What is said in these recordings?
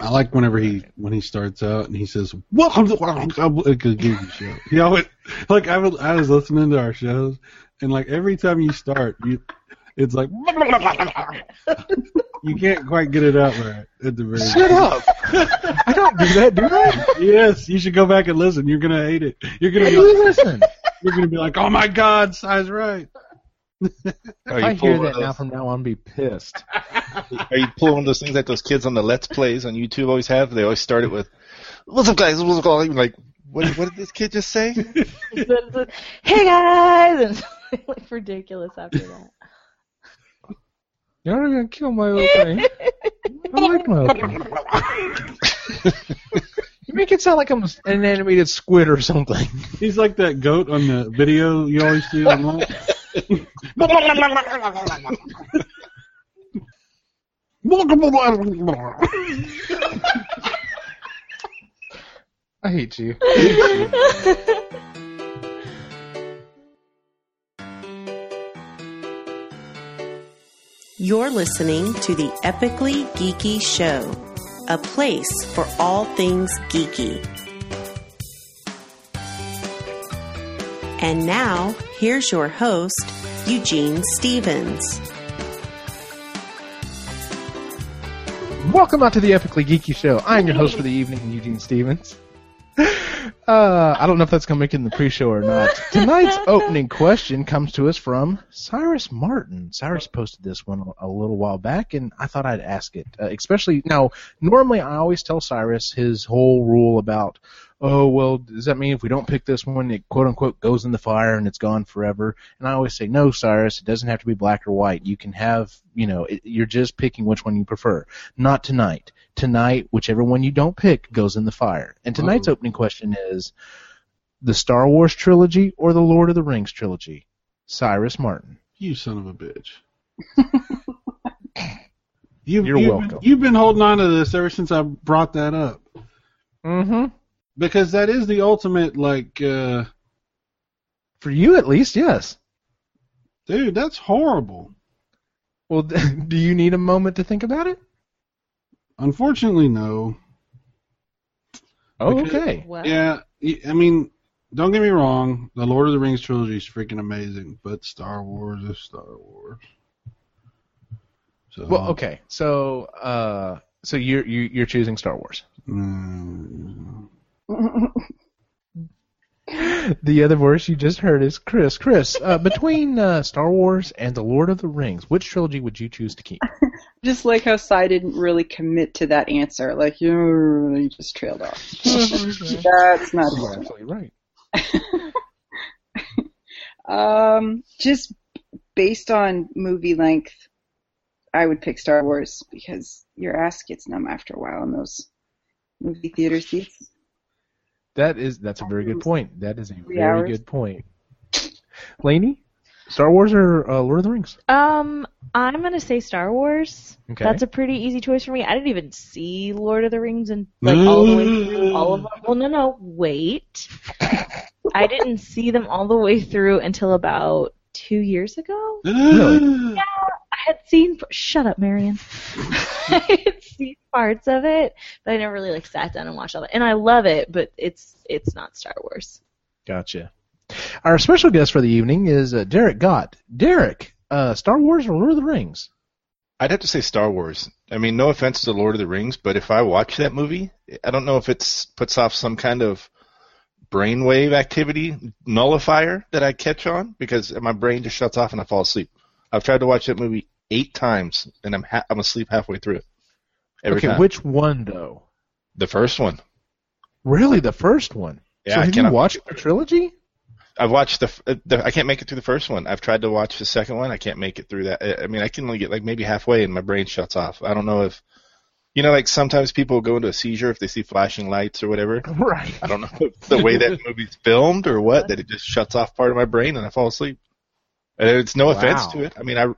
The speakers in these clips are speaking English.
I like whenever he when he starts out and he says welcome to a Geeky show. You know, it, like I was I was listening to our shows and like every time you start, you it's like you can't quite get it out right at the very. Shut up! I don't do that, do I? Yes, you should go back and listen. You're gonna hate it. You're gonna be like, listen. you're gonna be like, oh my god, size right. Are you I hear that of now from now on, be pissed. Are you pulling one of those things that those kids on the Let's Plays on YouTube always have? They always start it with, "What's up, guys? What's going on?" Like, what, what did this kid just say? hey guys, and something like ridiculous after that. You're not gonna kill my opening. I like my opening. You make it sound like I'm an animated squid or something. He's like that goat on the video you always see online. I hate you. You're listening to the Epically Geeky Show, a place for all things geeky. And now, here's your host, Eugene Stevens. Welcome out to the Epically Geeky Show. I'm your host for the evening, Eugene Stevens. Uh, I don't know if that's going to make it in the pre-show or not. Tonight's opening question comes to us from Cyrus Martin. Cyrus posted this one a little while back, and I thought I'd ask it. Uh, especially now, normally I always tell Cyrus his whole rule about, oh well, does that mean if we don't pick this one, it quote unquote goes in the fire and it's gone forever? And I always say, no, Cyrus, it doesn't have to be black or white. You can have, you know, it, you're just picking which one you prefer. Not tonight. Tonight, whichever one you don't pick goes in the fire. And tonight's Uh-oh. opening question is the Star Wars trilogy or the Lord of the Rings trilogy? Cyrus Martin. You son of a bitch. You've, You're you've welcome. Been, you've been holding on to this ever since I brought that up Mm-hmm. Because that is the ultimate like, uh, For you, at least, yes. dude, that's horrible. Well, do you need a moment to think about it? Unfortunately, no. Oh, Because- okay. Well, Yeah, I mean, don't get me wrong. The Lord of the Rings trilogy is freaking amazing, but Star Wars is Star Wars. So, Well, okay. So, uh, so you're you, you're choosing Star Wars. mm, The other voice you just heard is Chris. Chris, uh, between uh, Star Wars and the Lord of the Rings, which trilogy would you choose to keep? Just like how Cy didn't really commit to that answer. Like, you just trailed off. That's not You're absolutely right. Um, just based on movie length, I would pick Star Wars because your ass gets numb after a while in those movie theater seats. That is that's a very good point. That is a Three very hours. good point. Laney, Star Wars or uh, Lord of the Rings? Um, I'm gonna say Star Wars. Okay. That's a pretty easy choice for me. I didn't even see Lord of the Rings and like all the way through all of them. Well, no, no, wait. I didn't see them all the way through until about two years ago. Really? Yeah, I had seen. Shut up, Marion. I had seen parts of it, but I never really like sat down and watched all of it. And I love it, but it's it's not Star Wars. Gotcha. Our special guest for the evening is uh, Derek Gott. Derek, uh, Star Wars or Lord of the Rings? I'd have to say Star Wars. I mean, no offense to Lord of the Rings, but if I watch that movie, I don't know if it puts off some kind of brainwave activity nullifier that I catch on because my brain just shuts off and I fall asleep. I've tried to watch that movie eight times and I'm ha- I'm asleep halfway through it. Every okay, time. which one though? the first one. Really, the first one? Yeah, so I have you watched the trilogy? I've watched the, uh, the. I can't make it through the first one. I've tried to watch the second one. I can't make it through that. I- mean, I can only get like maybe halfway, and my brain shuts off. I don't know if, you know, like sometimes people go into a seizure if they see flashing lights or whatever. Right. I don't know if the way that movie's filmed or what that it just shuts off part of my brain and I fall asleep. And it's no offense to it. I mean, I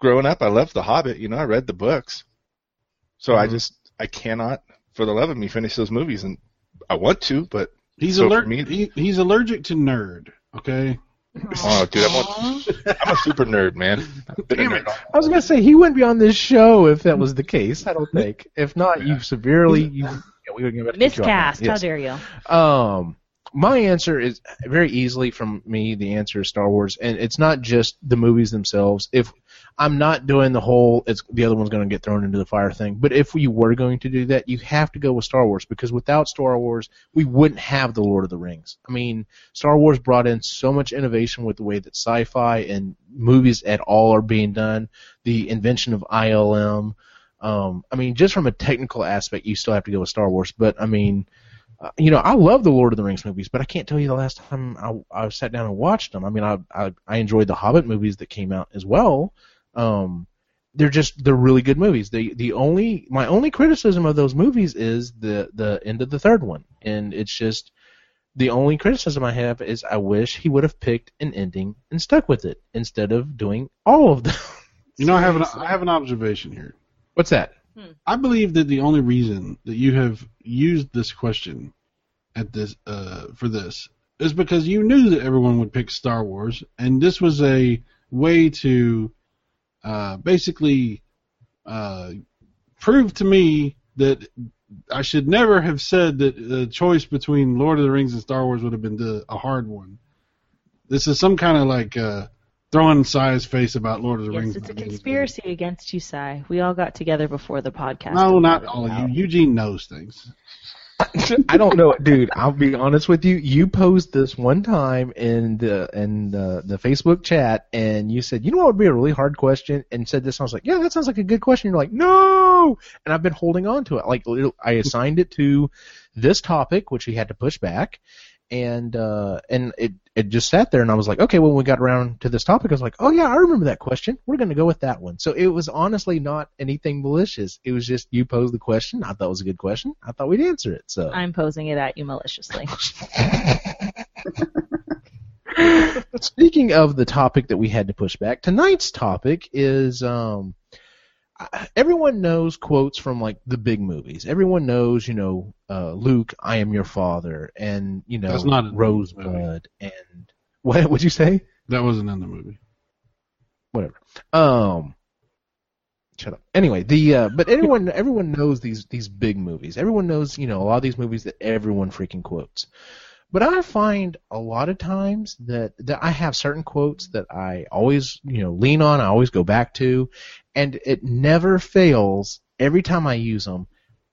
growing up, I loved The Hobbit. You know, I read the books, so I Mhm. just I cannot for the love of me finish those movies, and I want to, but He's So allergic. me- he, he's allergic to nerd. Okay. Oh, dude, I'm a, I'm a super nerd, man. I've nerd all- I was gonna say he wouldn't be on this show if that was the case. I don't think. If not, you severely. You, yeah, we would give it Miscast. How Yes. dare you? Um, my answer is very easily from me. The answer is Star Wars, and it's not just the movies themselves. If I'm not doing the whole, it's the other one's going to get thrown into the fire thing. But if we were going to do that, you have to go with Star Wars because without Star Wars, we wouldn't have the Lord of the Rings. I mean, Star Wars brought in so much innovation with the way that sci-fi and movies at all are being done. The invention of ILM. Um, I mean, just from a technical aspect, you still have to go with Star Wars. But I mean, uh, you know, I love the Lord of the Rings movies, but I can't tell you the last time I, I sat down and watched them. I mean, I, I I enjoyed the Hobbit movies that came out as well. Um, they're just they're really good movies. The the only my only criticism of those movies is the the end of the third one, and it's just the only criticism I have is I wish he would have picked an ending and stuck with it instead of doing all of them. You know, I have an I have an observation here. What's that? I believe that the only reason that you have used this question at this uh, for this is because you knew that everyone would pick Star Wars, and this was a way to uh, basically uh, prove to me that I should never have said that the choice between Lord of the Rings and Star Wars would have been the, a hard one. This is some kind of like uh, throwing Si's face about Lord of the Yes, Rings. it's a conspiracy against you, Sai. We all got together before the podcast. No, not all of you. Eugene knows things. I don't know, dude. I'll be honest with you. You posed this one time in the in the, the Facebook chat, and you said, "You know what would be a really hard question?" And said this. And I was like, "Yeah, that sounds like a good question." You're like, "No," and I've been holding on to it. Like I assigned it to this topic, which he had to push back, and uh, and it it just sat there, and I was like, "Okay." When we got around to this topic, I was like, "Oh yeah, I remember that question. We're going to go with that one." So it was honestly not anything malicious. It was just you posed the question. I thought it was a good question. I thought we'd answer it. So I'm posing it at you maliciously. Speaking of the topic that we had to push back, tonight's topic is um, everyone knows quotes from like the big movies. Everyone knows, you know, uh, Luke, I am your father, and you know, That's not Rosebud, and what would you say? That wasn't in the movie. Whatever. Um, shut up. Anyway, the uh, but everyone everyone knows these these big movies. Everyone knows, you know, a lot of these movies that everyone freaking quotes. But I find a lot of times that, that I have certain quotes that I always, you know, lean on, I always go back to, and it never fails every time I use them.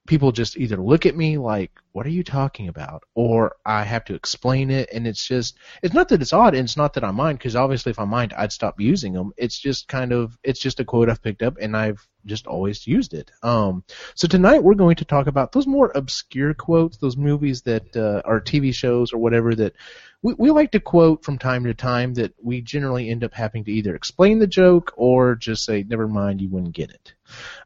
People just either look at me like, what are you talking about? Or I have to explain it, and it's just, it's not that it's odd, and it's not that I mind, because obviously if I mind, I'd stop using them. It's just kind of, it's just a quote I've picked up, and I've just always used it. Um, so tonight we're going to talk about those more obscure quotes, those movies that uh, are TV shows or whatever that we, we like to quote from time to time that we generally end up having to either explain the joke or just say, never mind, you wouldn't get it.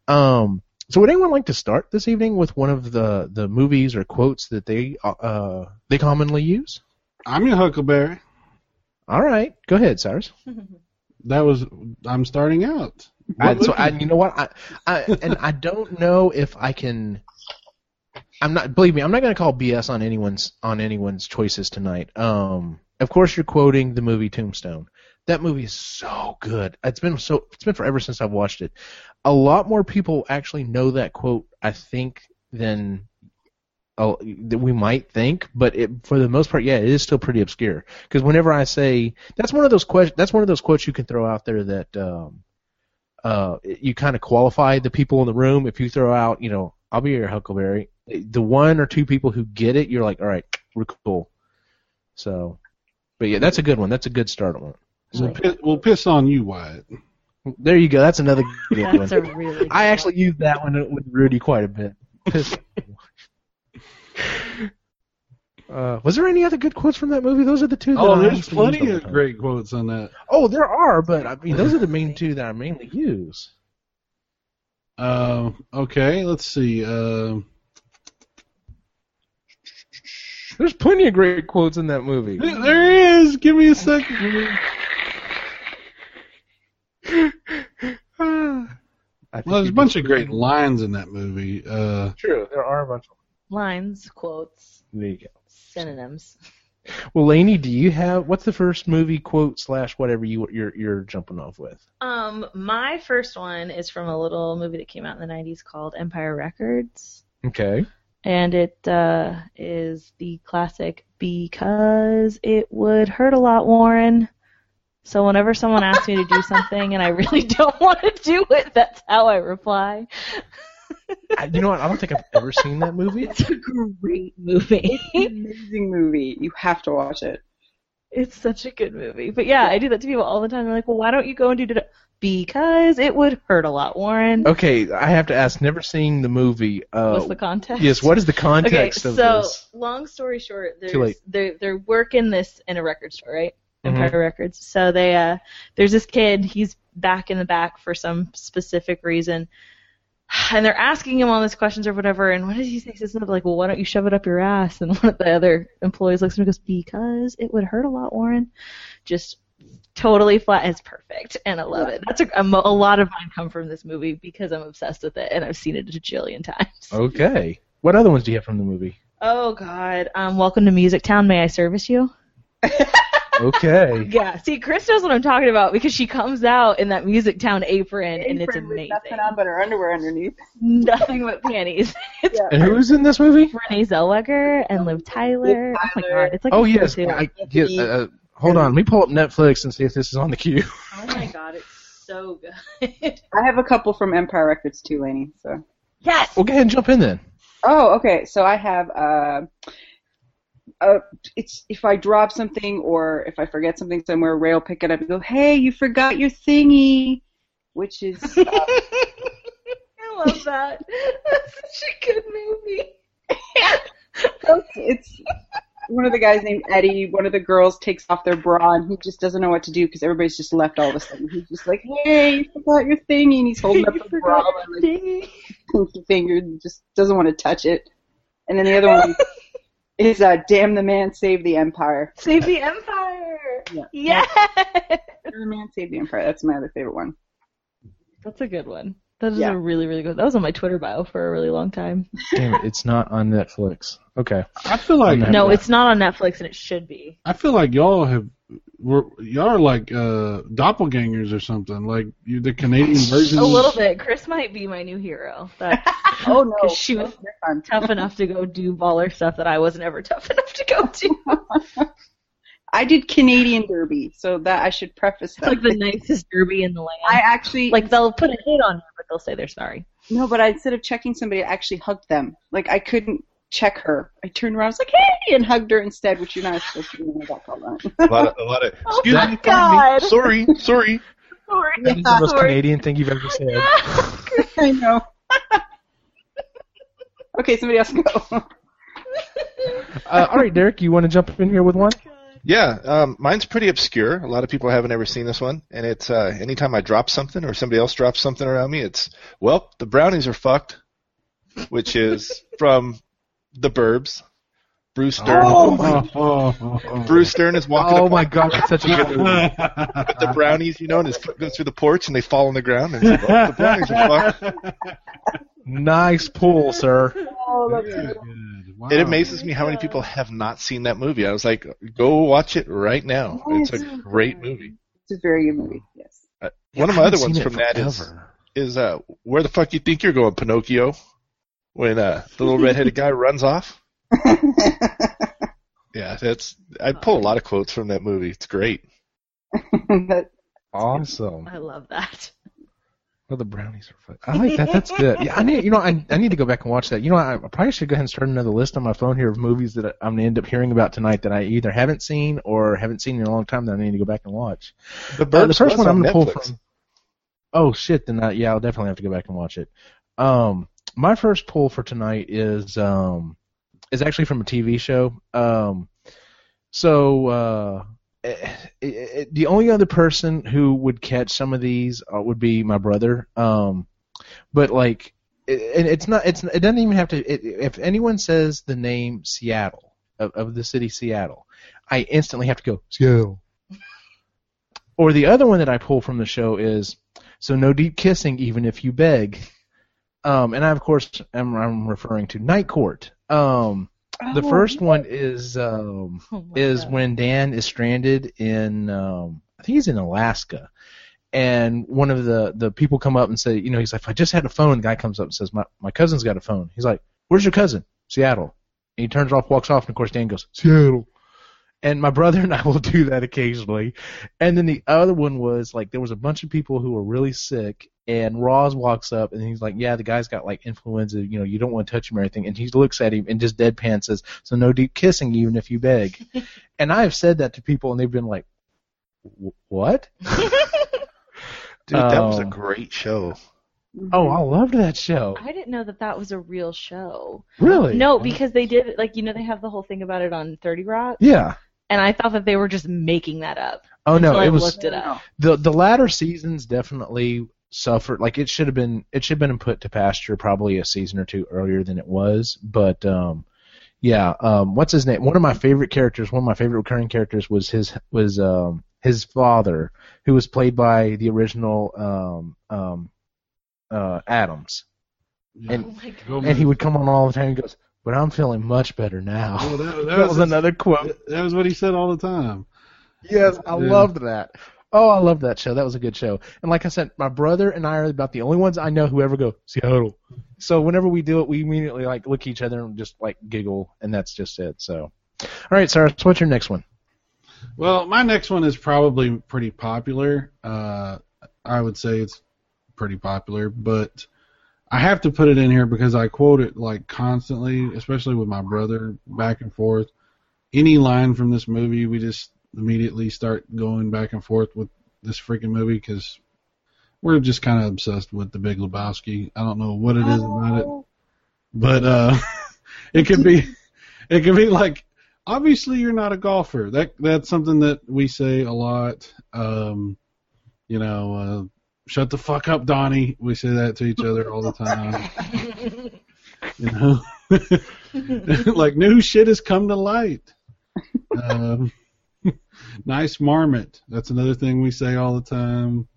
Um, so would anyone like to start this evening with one of the, the movies or quotes that they uh, they commonly use? I'm your Huckleberry. All right, go ahead, Cyrus. That was. I'm starting out. I, so? I, you know what? I, I and I don't know if I can. I'm not. Believe me, I'm not going to call BS on anyone's on anyone's choices tonight. Um, of course, you're quoting the movie Tombstone. That movie is so good. It's been so. It's been forever since I've watched it. A lot more people actually know that quote, I think, than uh, that we might think. But it, for the most part, yeah, it is still pretty obscure. Because whenever I say that's one of those questions, that's one of those quotes you can throw out there that. Um, uh, you kind of qualify the people in the room. If you throw out, you know, I'll be your Huckleberry, the one or two people who get it, you're like, all right, we're cool. So, but yeah, that's a good one. That's a good start one. We'll piss, we'll piss on you, Wyatt. There you go. That's another good That's a one. really. Good I actually used that one with Rudy quite a bit. Piss- Uh, was there any other good quotes from that movie? Those are the two. That I Oh, I there's plenty used the of great quotes on that. Oh, there are, but I mean, those are the main two that I mainly use. Uh, okay, let's see. Uh, There's plenty of great quotes in that movie. there there is. Give me a second. I think Well, there's a bunch of great lines in that movie. Uh, True, there are a bunch of. lines, quotes, There you go. Synonyms. Well, Lainey, do you have what's the first movie quote slash whatever you you're you're jumping off with? Um, my first one is from a little movie that came out in the '90s called Empire Records, Okay. and it uh, is the classic because it would hurt a lot, Warren. So whenever someone asks me to do something and I really don't want to do it, that's how I reply. I, you know what? I don't think I've ever seen that movie. It's a great movie. Amazing movie. You have to watch it. It's such a good movie. But yeah, I do that to people all the time. They're like, well, why don't you go and do it? Because it would hurt a lot, Warren. Okay, I have to ask. Never seeing the movie. Uh, What's the context? yes. What is the Okay, context so of this? So, long story short, there's late. they're they're working this in a record store, right? Mhm. Empire Records. So they uh there's this kid, he's back in the back for some specific reason. And they're asking him all these questions or whatever, and what does he say? He says something like, Well, why don't you shove it up your ass? And one of the other employees looks at him and goes, Because it would hurt a lot, Warren. Just totally flat. It's perfect, and I love it. That's a, a, a lot of mine come from this movie because I'm obsessed with it, and I've seen it a jillion times. Okay. What other ones do you have from the movie? Oh God. Um, welcome to Music Town. May I service you? Okay. Yeah. See, Chris knows what I'm talking about because she comes out in that Music Town apron, and it's with amazing. Nothing on but her underwear underneath. Nothing but panties. it's And who's in this movie? Renee Zellweger and Liv Tyler. Liv Oh my God. It's like Oh yes. I, yeah, uh, hold on. Let me pull up Netflix and see if this is on the queue. Oh my God. It's so good. I have a couple from Empire Records too, Lainey. So. yes. Well, go ahead and jump in then. Oh, okay. So I have uh, uh, it's if I drop something or if I forget something somewhere, Ray will pick it up and go, "Hey, you forgot your thingy," which is uh, I love that. That's such a good movie. it's one of the guys named Eddie. One of the girls takes off their bra and he just doesn't know what to do because everybody's just left all of a sudden. He's just like, "Hey, you forgot your thingy," and he's holding up the bra and like pinky finger and just doesn't want to touch it. And then the other one is uh, "Damn the man, save the empire." Save the Empire. Yeah. Yes. Damn the man, save the empire. That's my other favorite one. That's a good one. That is Yeah. a really, really good. That was on my Twitter bio for a really long time. Damn it, it's not on Netflix. Okay. I feel like No, it's not on Netflix, and it should be. I feel like y'all have were y'all are like uh, doppelgangers or something. Like you, the Canadian version. A little bit. Chris might be my new hero. That Oh no, 'Cause she was They're fun. tough enough to go do baller stuff that I wasn't ever tough enough to go do. I did Canadian Derby, so that I should preface It's like the nicest derby in the land. I actually like they'll put a hit on you, but they'll say they're sorry. no, but I, instead of checking somebody, I actually hugged them. Like I couldn't check her. I turned around, I was like, "Hey!" and hugged her instead, which you're not supposed to do when I got called on. A lot of, a lot of. Oh Excuse my me, God. me. Sorry, sorry. Sorry. That is the most Sorry. Canadian thing you've ever said. I know. okay, somebody else go. Uh, all right, Derek, you want to jump in here with one? Yeah, um, mine's pretty obscure. A lot of people haven't ever seen this one, and it's uh, anytime I drop something or somebody else drops something around me, it's well, the brownies are fucked, which is from The Burbs. Bruce Dern. Oh, oh, oh, oh. Bruce Dern is walking Oh my God, that's such a good movie. with the brownies, you know, and his foot goes through the porch and they fall on the ground. And like, well, the brownies are fucked. Nice pull, sir. oh. Wow. It amazes me how many people have not seen that movie. I was like, go watch it right now. It's a great movie. It's a very good movie. Yes. Uh, one of my other ones from that is forever. is uh, where the fuck you think you're going, Pinocchio? When uh, the little redheaded guy runs off. Yeah, that's I pull a lot of quotes from that movie. It's great. That- awesome. I love that. Well, the brownies are fun. I like that. That's good. Yeah, I need. You know, I I need to go back and watch that. You know, I, I probably should go ahead and start another list on my phone here of movies that I- I'm gonna end up hearing about tonight that I either haven't seen or haven't seen in a long time that I need to go back and watch. The, Uh, the first was one I'm gonna pull from. Oh shit! Then I, yeah, I'll definitely have to go back and watch it. Um, my first pull for tonight is um, is actually from a TV show. Um, so uh, eh, eh, eh, the only other person who would catch some of these uh, would be my brother. Um, but like, it, it's not. It's it doesn't even have to. It, if anyone says the name Seattle of, of the city Seattle, I instantly have to go Seattle. Or the other one that I pull from the show is so no deep kissing even if you beg. Um, and I of course am I'm referring to Night Court. Um, The Oh, first one is um, Oh is God. when Dan is stranded in um, I think he's in Alaska, and one of the the people come up and say, you know, he's like, if I just had a phone. The guy comes up and says, my my cousin's got a phone. He's like, where's your cousin? Seattle. And he turns off, walks off, and of course Dan goes, Seattle. And my brother and I will do that occasionally. And then the other one was like there was a bunch of people who were really sick, and Roz walks up and he's like, "Yeah, the guy's got like influenza. You know, you don't want to touch him or anything." And he looks at him and just deadpan says, "So no deep kissing, even if you beg." and I have said that to people, and they've been like, "What?" Dude, that was a Um, great show. Oh, I loved that show. I didn't know that that was a real show. Really? No, because they did like you know they have the whole thing about it on Thirty Rock, Yeah. and I thought that they were just making that up. Oh no, until I it was looked it up. the the latter seasons definitely suffered like it should have been it should have been put to pasture probably a season or two earlier than it was but um yeah um what's his name one of my favorite characters one of my favorite recurring characters was his was um his father who was played by the original um um uh Adams And- Oh my God. Go and he would come on all the time and goes but I'm feeling much better now Oh, that, that was another quote That was what he said all the time. Yes, I Yeah. loved that. Oh, I love that show. That was a good show. And like I said, my brother and I are about the only ones I know who ever go Seattle. So whenever we do it, we immediately like look at each other and just like giggle, and that's just it. So, all right, Sarah, so what's your next one? Well, my next one is probably pretty popular. Uh, I would say it's pretty popular, but I have to put it in here because I quote it like constantly, especially with my brother back and forth. Any line from this movie, we just immediately start going back and forth with this freaking movie because we're just kind of obsessed with the Big Lebowski. I don't know what it is about it, but uh, it could be, it could be like obviously you're not a golfer. That that's something that we say a lot. Um, you know, uh, shut the fuck up, Donnie. We say that to each other all the time. You know, like new shit has come to light. Um, nice marmot. That's another thing we say all the time.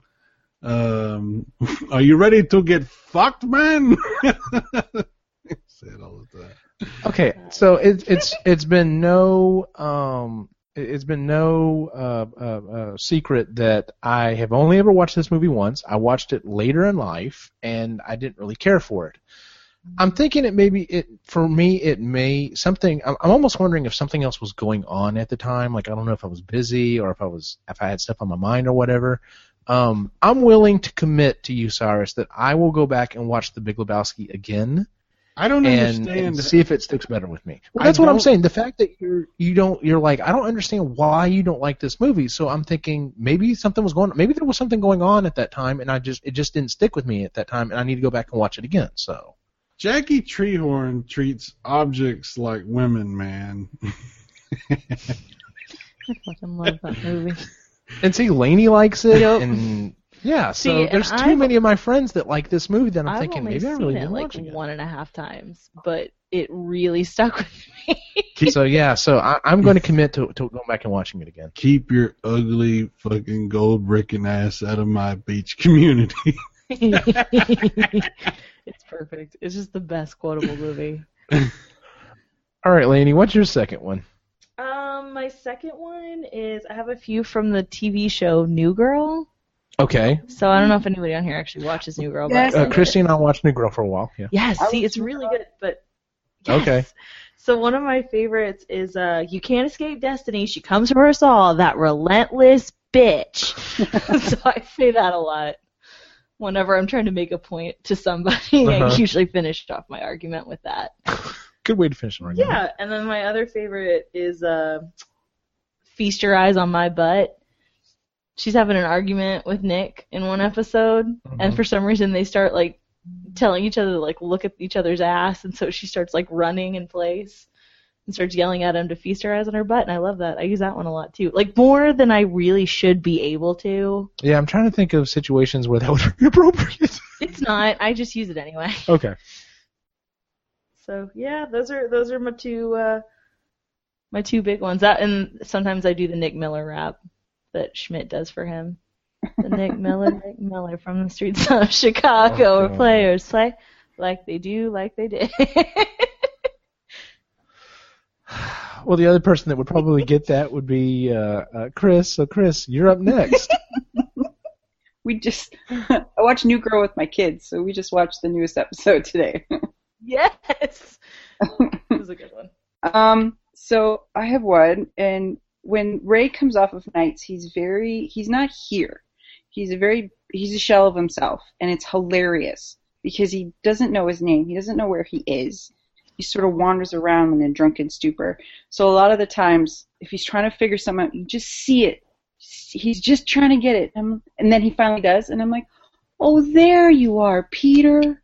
Um, are you ready to get fucked, man? say it all the time. Okay, so it's it's it's been no um it- it's been no uh, uh, uh, secret that I have only ever watched this movie once. I watched it later in life, and I didn't really care for it. I'm thinking it maybe it for me it may something. I'm, I'm almost wondering if something else was going on at the time. Like I don't know if I was busy or if I was if I had stuff on my mind or whatever. Um, I'm willing to commit to you, Cyrus, that I will go back and watch The Big Lebowski again I don't and, understand. and see if it sticks better with me. Well, that's what I'm saying. The fact that you're you don't you're like I don't understand why you don't like this movie. So I'm thinking maybe something was going maybe there was something going on at that time and I just it just didn't stick with me at that time and I need to go back and watch it again. So Jackie Treehorn treats objects like women, man. I fucking love that movie. and see Laney likes it Yep. and yeah. So See, and there's too I've- maybe of my friends that like this movie that I'm I've thinking maybe I seen really it didn't like watch it. one and a half times, but it really stuck with me. So yeah, so I, I'm going to commit to to going back and watching it again. Keep your ugly fucking gold bricking ass out of my beach community. it's perfect. It's just the best quotable movie. All right, Laney, what's your second one? Um, my second one is I have a few from the TV show New Girl. Okay, So I don't know if anybody on here actually watches New Girl, Yes, but uh, Christy and I watched New Girl for a while. Yeah. Yes, I see, it's really good. But yes. Okay. So one of my favorites is uh, "You Can't Escape Destiny." She comes for us all. That relentless bitch. so I say that a lot whenever I'm trying to make a point to somebody. I Uh-huh. usually finish off my argument with that. Good way to finish an argument. Yeah, and then my other favorite is uh, "Feast Your Eyes on My Butt." She's having an argument with Nick in one episode, and Mhm. for some reason they start like telling each other to like look at each other's ass, and so she starts like running in place and starts yelling at him to feast her eyes on her butt, and I love that. I use that one a lot too, like more than I really should be able to. Yeah, I'm trying to think of situations where that would be appropriate. It's not. I just use it anyway. okay. So yeah, those are those are my two uh, my two big ones. That and sometimes I do the Nick Miller rap that Schmidt does for him. The Nick Miller, Nick Miller from the streets of Chicago, Oh, where players play like they do, like they did. Well, the other person that would probably get that would be uh, uh, Chris. So, Chris, you're up next. We just I watch New Girl with my kids, so we just watched the newest episode today. Yes. it was a good one. Um, so I have one, and when Ray comes off of nights, he's very he's not here. He's a very he's a shell of himself, and it's hilarious because he doesn't know his name. He doesn't know where he is. He sort of wanders around in a drunken stupor. So a lot of the times, if he's trying to figure something out, you just see it. He's just trying to get it, and and then he finally does, and I'm like, oh, there you are, Peter.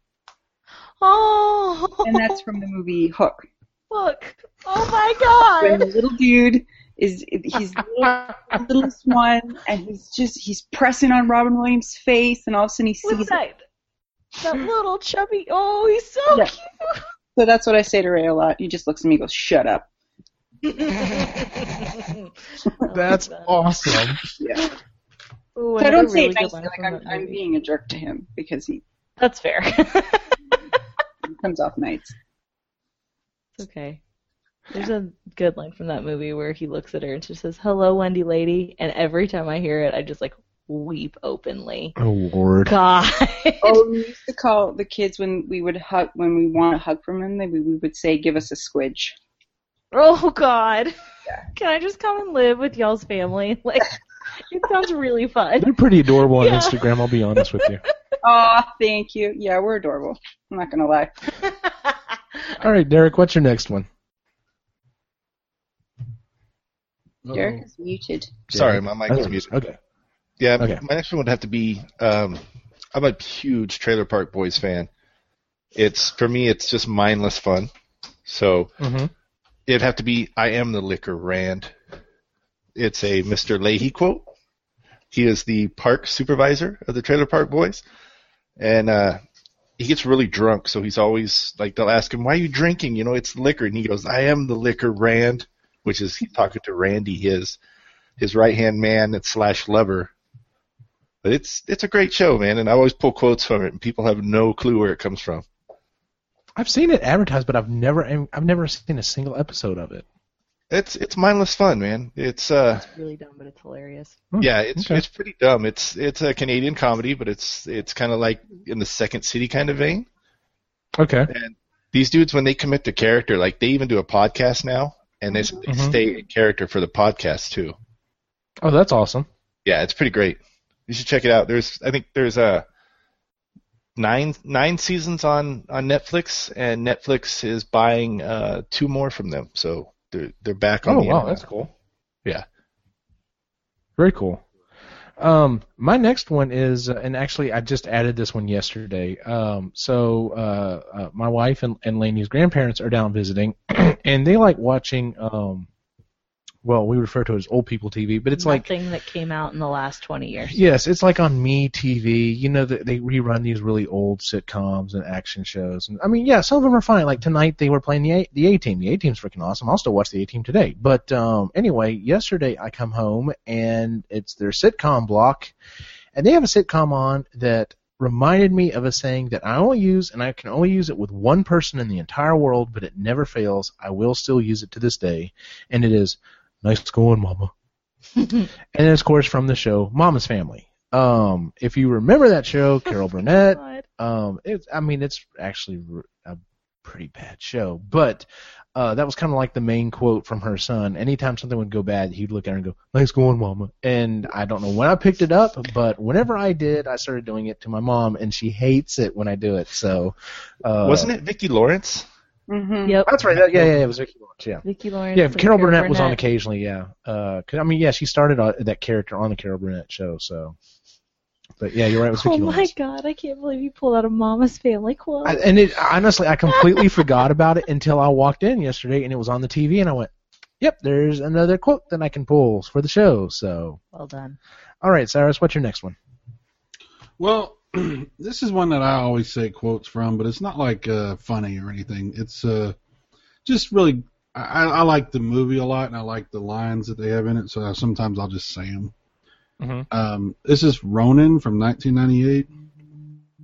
Oh. And that's from the movie Hook. Look. Oh my God. when the little dude is he's the little- littlest one and he's just he's pressing on Robin Williams' face and all of a sudden he sees that. That little chubby. Oh, he's so Yeah. So that's what I say to Ray a lot. He just looks at me and goes, Shut up. That's awesome. Yeah. Ooh, So I don't say really it good nicely, like I'm, that I'm being a jerk to him because he That's fair. He comes off nights. It's okay. There's a good line from that movie where he looks at her and she says, "Hello, Wendy lady," and every time I hear it, I just like weep openly. Oh Lord. God. Oh, we used to call the kids when we would hug when we want a hug from them, they, we we would say, Give us a squidge. oh God. Can I just come and live with y'all's family? Like, it sounds really fun. They're pretty adorable on Yeah. Instagram. I'll be honest with you. Oh, thank you. Yeah, we're adorable. I'm not gonna lie. All right, Derek, what's your next one? Derek is muted. Sorry, my mic is muted. Okay. Yeah, Okay. my next one would have to be. Um, I'm a huge Trailer Park Boys fan. It's for me, it's just mindless fun. So Mm-hmm. it'd have to be "I am the liquor Rand." It's a Mr. Lahey quote. He is the park supervisor of the Trailer Park Boys, and uh, he gets really drunk. So he's always like, they'll ask him, "Why are you drinking?" You know, it's liquor, and he goes, "I am the liquor Rand," which is he's talking to Randy, his his right hand man and slash lover. But it's it's a great show, man, and I always pull quotes from it, and people have no clue where it comes from. I've seen it advertised, but I've never I've never seen a single episode of it. It's it's mindless fun, man. It's uh It's really dumb, but it's hilarious. Hmm, yeah, it's okay. it's pretty dumb. It's it's a Canadian comedy, but it's it's kind of like in the Second City kind of vein. Okay. And these dudes, when they commit to character, like they even do a podcast now, and they, they Mhm. stay in character for the podcast too. Oh, that's awesome. Yeah, it's pretty great. You should check it out. There's I think there's uh nine nine seasons on on Netflix, and Netflix is buying uh two more from them, so they're they're back on Oh the wow, internet. that's cool. Yeah. Very cool. Um, my next one is, uh, and actually I just added this one yesterday. Um, so uh, uh, my wife and, and Lainey's grandparents are down visiting, and they like watching. Um, well, we refer to it as old people TV, but it's like Nothing that came out in the last 20 years. Yes, it's like on Me TV. You know that they rerun these really old sitcoms and action shows. And I mean, yeah, some of them are fine. Like tonight they were playing the A, the A Team. The A Team's freaking awesome. I'll still watch the A Team today. But um, anyway, yesterday I come home and it's their sitcom block, and they have a sitcom on that reminded me of a saying that I only use, and I can only use it with one person in the entire world, but it never fails. I will still use it to this day, and it is, "Nice going, Mama." and then, of course from the show Mama's Family. Um, if you remember that show, Carol Burnett. God. Um, it's I mean it's actually a pretty bad show, but uh, that was kind of like the main quote from her son. Anytime something would go bad, he'd look at her and go, "Nice going, Mama." And I don't know when I picked it up, but whenever I did, I started doing it to my mom, and she hates it when I do it. So uh, Wasn't it Vicki Lawrence? Mm-hmm. Yep. That's right. That, yeah, yeah, it was Vicki Lawrence. Yeah. Vicki Lawrence. Yeah, and Carol Burnett was on occasionally. Yeah, uh, 'cause, I mean, yeah, she started uh, that character on the Carol Burnett show. So, but yeah, you're right. It was Oh Vicky my god, I can't believe you pulled out a Mama's Family quote. I, and it honestly, I completely forgot about it until I walked in yesterday and it was on the TV, and I went, "Yep, there's another quote that I can pull for the show." So, well done. all right, Cyrus, what's your next one? Well, this is one that I always say quotes from, but it's not like uh, funny or anything. It's uh, just really. I, I like the movie a lot, and I like the lines that they have in it. So sometimes I'll just say them. Mhm. Um, this is Ronin from 1998.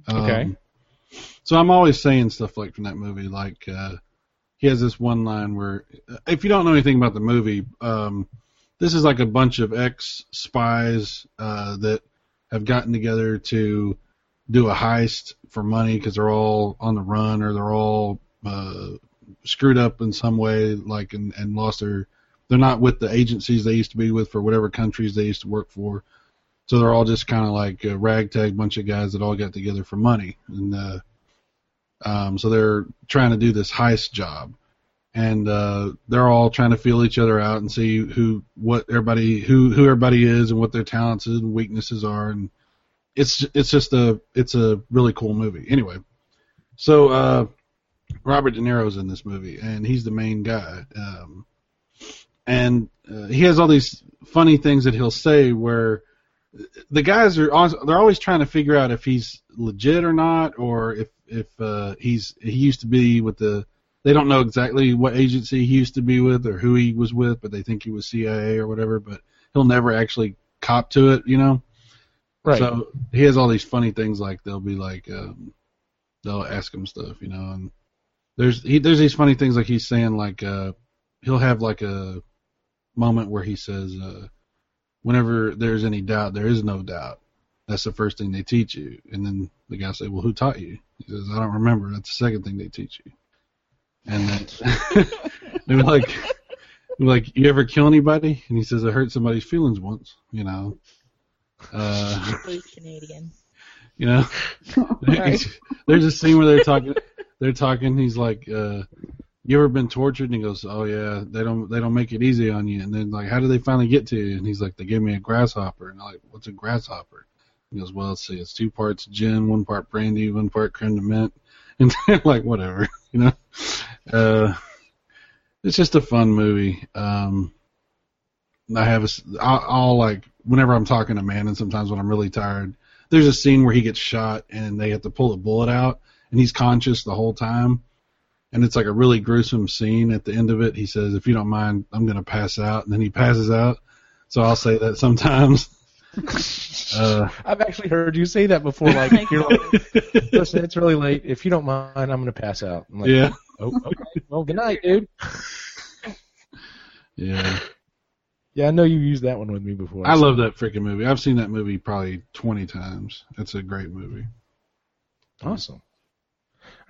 Um, Okay. So I'm always saying stuff like from that movie, like uh, he has this one line where, if you don't know anything about the movie, um, this is like a bunch of ex spies uh, that have gotten together to do a heist for money because they're all on the run or they're all uh, screwed up in some way, like and, and lost their. They're not with the agencies they used to be with for whatever countries they used to work for. So they're all just kind of like a ragtag bunch of guys that all got together for money, and uh, um, so they're trying to do this heist job, and uh, they're all trying to feel each other out and see who, what everybody, who who everybody is, and what their talents and weaknesses are, and it's it's just a it's a really cool movie. Anyway, so uh, Robert De Niro's in this movie, and he's the main guy, um, and uh, he has all these funny things that he'll say where the guys are they're always trying to figure out if he's legit or not, or if if uh, he's he used to be with the they don't know exactly what agency he used to be with or who he was with, but they think he was CIA or whatever. But he'll never actually cop to it, you know. Right. So he has all these funny things like they'll be like um, they'll ask him stuff, you know, and there's he there's these funny things like he's saying like uh, he'll have like a moment where he says uh, whenever there's any doubt there is no doubt. That's the first thing they teach you, and then the guy say, "Well, who taught you?" He says, "I don't remember. That's the second thing they teach you." And then they were like, like, "You ever kill anybody?" And he says, "I hurt somebody's feelings once." You know. Uh, He's Canadian. you know, there's a scene where they're talking. They're talking. He's like, uh, "You ever been tortured?" And he goes, "Oh yeah, they don't they don't make it easy on you." And then like, "How did they finally get to you?" And he's like, "They gave me a grasshopper." And I'm like, "What's a grasshopper?" He goes, "Well, let's see, it's two parts gin, one part brandy, one part creme de menthe." And they're like, "Whatever," you know. Uh, it's just a fun movie. Um, I have a, s- I'll, I'll like whenever I'm talking to Mannon, sometimes when I'm really tired, there's a scene where he gets shot and they have to pull a bullet out and he's conscious the whole time. And it's like a really gruesome scene at the end of it. He says, if you don't mind, I'm going to pass out. And then he passes out. So I'll say that sometimes. uh, I've actually heard you say that before. Like you're like, listen, it's really late. If you don't mind, I'm gonna pass out. I'm like, yeah. Oh, okay. Well, good night, dude. Yeah. Yeah, I know you used that one with me before. I love that freaking movie. I've seen that movie probably 20 times. It's a great movie. Awesome.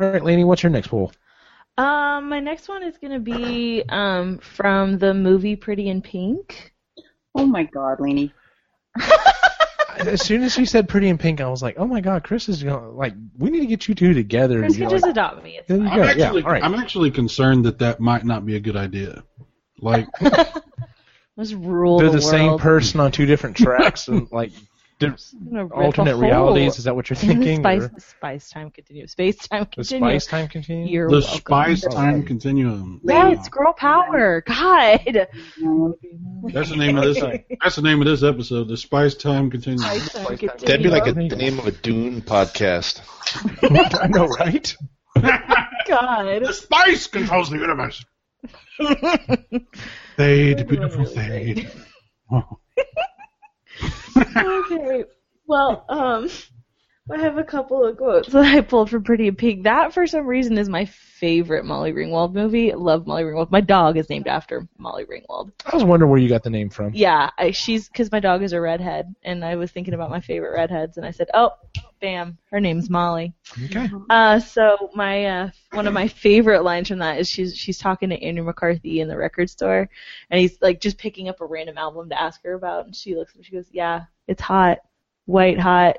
All right, Laney, what's your next poll? Um, my next one is gonna be um from the movie Pretty in Pink. Oh my God, Lainey. As soon as she said "Pretty in Pink," I was like, "Oh my God, Chris is going to, like we need to get you two together." Chris and can you're just like, adopt me. It's There you fine. go. I'm actually, yeah, all right. I'm actually concerned that that might not be a good idea. Like, Let's rule They're the, the same world. person on two different tracks and like di- I'm gonna rip a alternate realities. Is that what you're in the thinking? spice, the spice time continuum. Space time the spice time continuum? You're the welcome. Spice Oh, Time right. Continuum. Yes, girl power. God. That's the name of this. That's the name of this episode. The Spice Time Continuum. Spice time That'd That'd be like a, the name of a Dune podcast. I know, right? God. The spice controls the universe. Fade, beautiful fade. Oh. okay. Well, um, I have a couple of quotes that I pulled from Pretty in Pink. That, for some reason, is my favorite Molly Ringwald movie. I love Molly Ringwald. My dog is named after Molly Ringwald. I was wondering where you got the name from. Yeah, I, she's because my dog is a redhead, and I was thinking about my favorite redheads, and I said, "Oh, bam, her name's Molly." Okay. Uh, so my uh, one of my favorite lines from that is she's she's talking to Andrew McCarthy in the record store, and he's like just picking up a random album to ask her about, and she looks at him, she goes, "Yeah, it's hot, white hot,"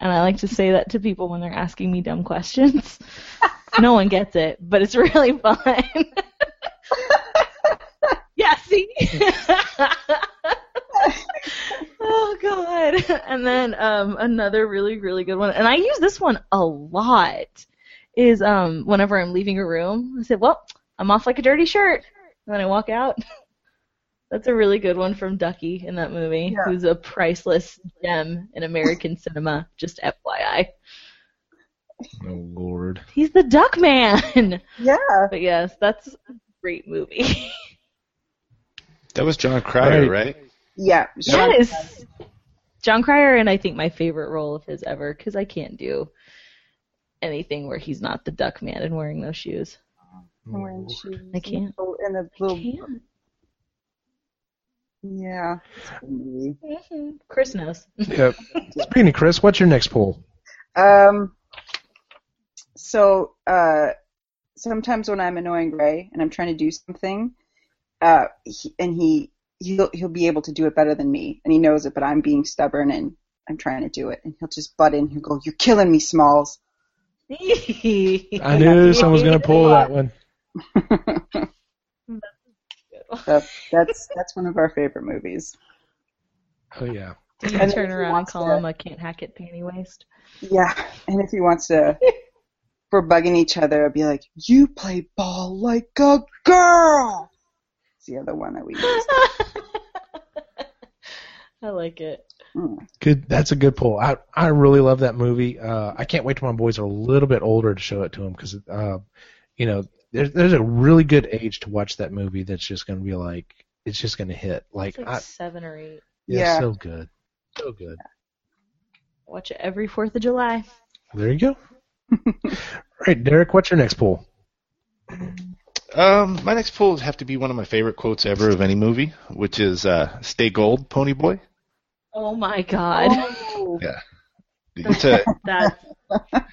and I like to say that to people when they're asking me dumb questions. no one gets it, but it's really fun. yeah, see. oh god. And then um another really really good one, and I use this one a lot. Is um whenever I'm leaving a room, I say, "Well, I'm off like a dirty shirt," and then I walk out. That's a really good one from Ducky in that movie, Yeah. who's a priceless gem in American cinema. Just FYI, Oh Lord. he's the Duck Man. Yeah. but yes, that's a great movie. That was Jon Cryer, Right. right? Yeah. Yes. Jon Cryer, and I think my favorite role of his ever, because I can't do anything where he's not the duck man and wearing those shoes. When she I can't. in the little Can't. Yeah. movie. Mhm. Chris knows. Yep. Speaking of Chris, what's your next poll? Um. So uh, sometimes when I'm annoying Ray and I'm trying to do something, uh, he, and he he'll he'll be able to do it better than me, and he knows it, but I'm being stubborn and I'm trying to do it, and he'll just butt in. He'll go, "You're killing me, Smalls." I knew someone was going to pull that one. So that's that's one of our favorite movies. Oh yeah. Do you And turn around and call to- him a can't hack it panty waist? Yeah, and if he wants to, if we're bugging each other, I'll be like, "You play ball like a girl." It's the other one that we use. I like it. Mm. Good. That's a good pull. I I really love that movie. Uh, I can't wait till my boys are a little bit older to show it to them because, uh, you know, there's there's a really good age to watch that movie. That's just going to be like it's just going to hit. Like, It's like I, seven or eight. yeah, Yeah. so good, so good. Watch it every Fourth of July. There you go. All right, Derek, what's your next pull? Um, my next pull would have to be one of my favorite quotes ever of any movie, which is uh, "Stay gold, Pony Boy." Oh my god. Oh. It's a That's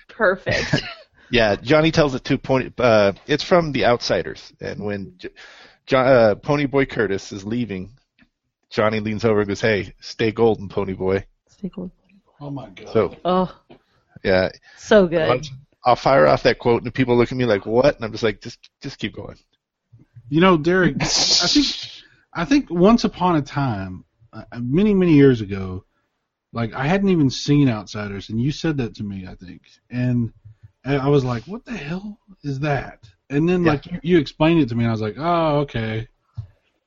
perfect. yeah. Johnny tells it to Pony. Uh, it's from The Outsiders, and when J- John, uh, Pony Boy Curtis is leaving, Johnny leans over and goes, "Hey, stay golden, Pony Boy." Stay golden. Oh my god. So Oh, yeah, so good. I'll fire off that quote, and people look at me like, "What?" And I'm just like, "Just, just keep going." You know, Derek, I think I think once upon a time, uh, many many years ago, like I hadn't even seen Outsiders, and you said that to me, I think, and I I was like, "What the hell is that?" And then Yeah. like you, you explained it to me, and I was like, "Oh, okay."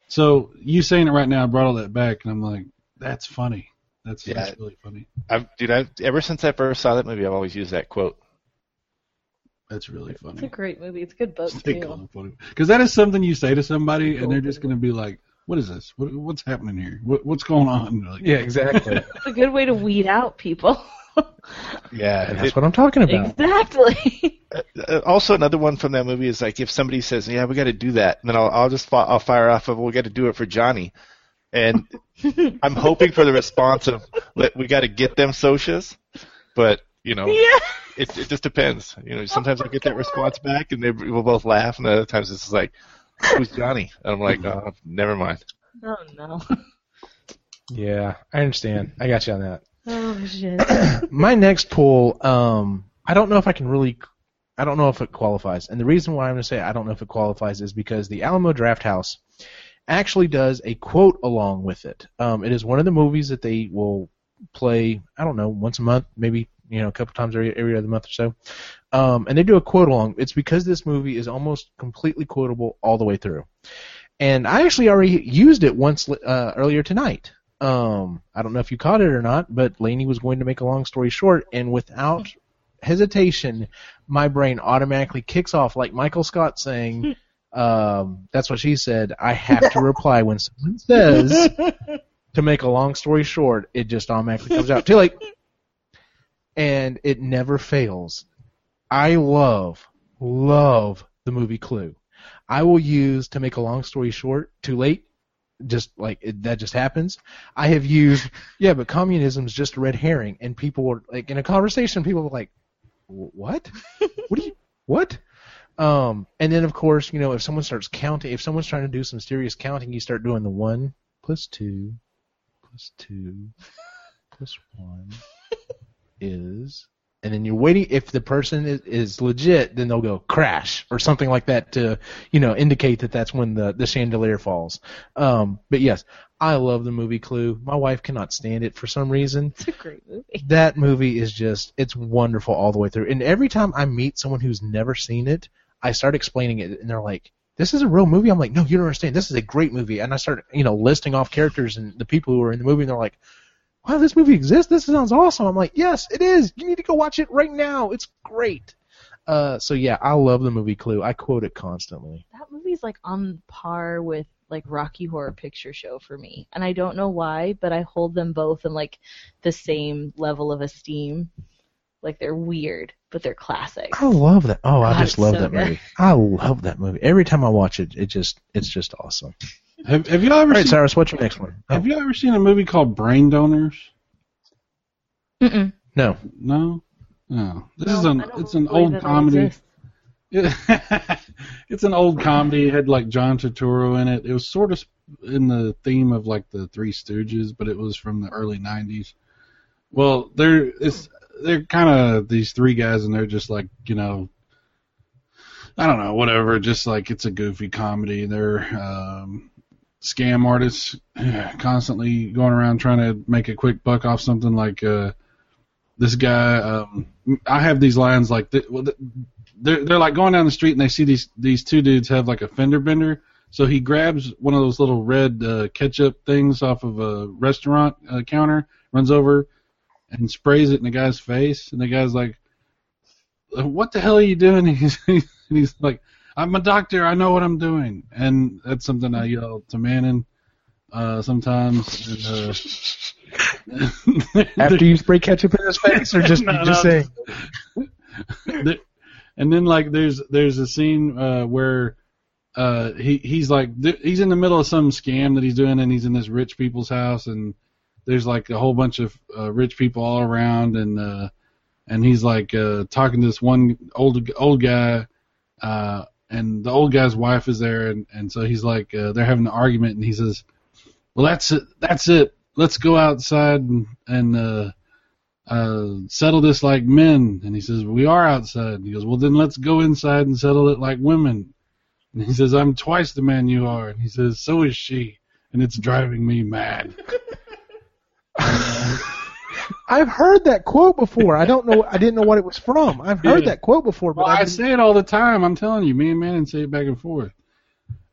So you saying it right now brought all that back, and I'm like, "That's funny. That's, Yeah. that's really funny. I've, dude, I've, ever since I first saw that movie, I've always used that quote. That's really funny. It's a great movie. It's a good book too. Because that is something you say to somebody, and they're just going to be like, "What is this? What, what's happening here? What, what's going on?" Like, Yeah, exactly. It's a good way to weed out people. Yeah. That's what I'm talking about. exactly. Uh, also, another one from that movie is like if somebody says, "Yeah, we got to do that," and then I'll, I'll just fi- I'll fire off of, "We got to do it for Johnny," and I'm hoping for the response of, "We got to get them socias," but you know, yeah. it it just depends. You know, sometimes I get that response back, and they will both laugh, and other times it's just like, "Who's Johnny?" And I'm like, "Oh, never mind." Oh no. Yeah, I understand. I got you on that. Oh shit. My next poll, um, I don't know if I can really, I don't know if it qualifies. And the reason why I'm going to say I don't know if it qualifies is because the Alamo Draft House actually does a quote along with it. Um, it is one of the movies that they will play, I don't know, once a month, maybe, you know, a couple times every, every other month or so. Um, and they do a quote along. It's because this movie is almost completely quotable all the way through. And I actually already used it once uh, earlier tonight. Um, I don't know if you caught it or not, but Lainey was going to make a long story short, and without hesitation, my brain automatically kicks off like Michael Scott saying, um, "That's what she said." I have to reply when someone says to make a long story short. It just automatically comes out. Too late, and it never fails. I love, love the movie Clue. I will use to make a long story short. Too late just like it, that just happens. I have used yeah, but communism is just a red herring, and people were like in a conversation, people were like, "What? what do you what?" Um, and then of course, you know, if someone starts counting, if someone's trying to do some serious counting, you start doing the one plus two plus two plus one is. And then you're waiting. If the person is, is legit, then they'll go crash or something like that to, you know, indicate that that's when the, the chandelier falls. Um, but yes, I love the movie Clue. My wife cannot stand it for some reason. It's a great movie. That movie is just, it's wonderful all the way through. And every time I meet someone who's never seen it, I start explaining it and they're like, this is a real movie? I'm like, no, you don't understand. This is a great movie. And I start, you know, listing off characters and the people who are in the movie and they're like, wow, this movie exists? This sounds awesome. I'm like, yes, it is. You need to go watch it right now. It's great. Uh, so yeah, I love the movie Clue. I quote it constantly. That movie's like on par with like Rocky Horror Picture Show for me, and I don't know why, but I hold them both in like the same level of esteem. Like they're weird, but they're classic. I love that. Oh, I just love so that good. movie. I love that movie. Every time I watch it, it just it's just awesome. Have, have you ever All right, seen, Cyrus, what's your next one? Oh, have you ever seen a movie called Brain Donors? Mm-mm. no. No. No. This No, is an it's an old comedy. it's an old comedy. It had like John Turturro in it. It was sort of in the theme of like the Three Stooges, but it was from the early '90s. Well, they're it's they're kind of these three guys, and they're just like you know, I don't know, whatever. Just like it's a goofy comedy. They're um, scam artists, constantly going around trying to make a quick buck off something like. Uh, this guy, um, I have these lines like, th- they're they're like going down the street and they see these these two dudes have like a fender bender. So he grabs one of those little red uh, ketchup things off of a restaurant uh, counter, runs over, and sprays it in the guy's face. And the guy's like, "What the hell are you doing?" And he's, he's like, "I'm a doctor. I know what I'm doing." And that's something I yell to Manning uh, sometimes. And, uh, After you spray ketchup in his face, or just No, just no. saying? And then like there's there's a scene uh, where uh, he he's like he's in the middle of some scam that he's doing and he's in this rich people's house and there's like a whole bunch of uh, rich people all around and uh, and he's like uh, talking to this one old old guy uh, and the old guy's wife is there and and so he's like uh, they're having an argument and he says well that's it that's it let's go outside and and uh, uh, settle this like men. And he says, we are outside. And he goes, well, then let's go inside and settle it like women. And he says, I'm twice the man you are. And he says, so is she. And it's driving me mad. I've heard that quote before. I don't know. I didn't know what it was from. I've heard Yeah. that quote before, but Well, I I say it all the time. I'm telling you, me and Manning say it back and forth.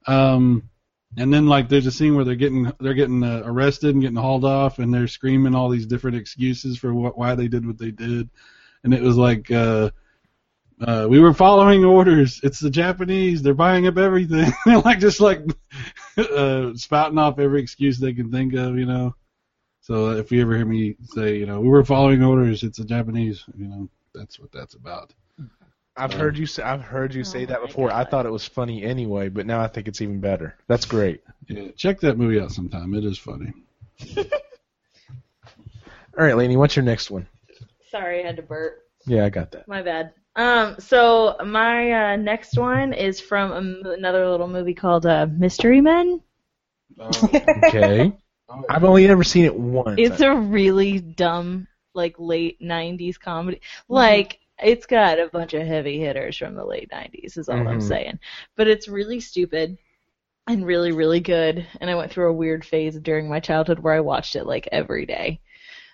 Um, and then like there's a scene where they're getting they're getting uh, arrested and getting hauled off, and they're screaming all these different excuses for what why they did what they did, and it was like. uh uh, we were following orders. It's the Japanese. They're buying up everything. They're like just like uh, spouting off every excuse they can think of, you know. So if you ever hear me say, you know, we were following orders, it's the Japanese. You know, that's what that's about. I've heard you say I've heard you say Oh that my before. I thought it was funny anyway, but now I think it's even better. That's great. Yeah, check that movie out sometime. It is funny. All right, Lainey, what's your next one? Sorry, I had to burp. Yeah, I got that. My bad. Um, so my uh, next one is from a m another little movie called uh, Mystery Men. Okay. I've only ever seen it once. It's a really dumb, like late '90s comedy. Like it's got a bunch of heavy hitters from the late '90s. Is all I'm Mhm. saying. But it's really stupid and really, really good. And I went through a weird phase during my childhood where I watched it like every day.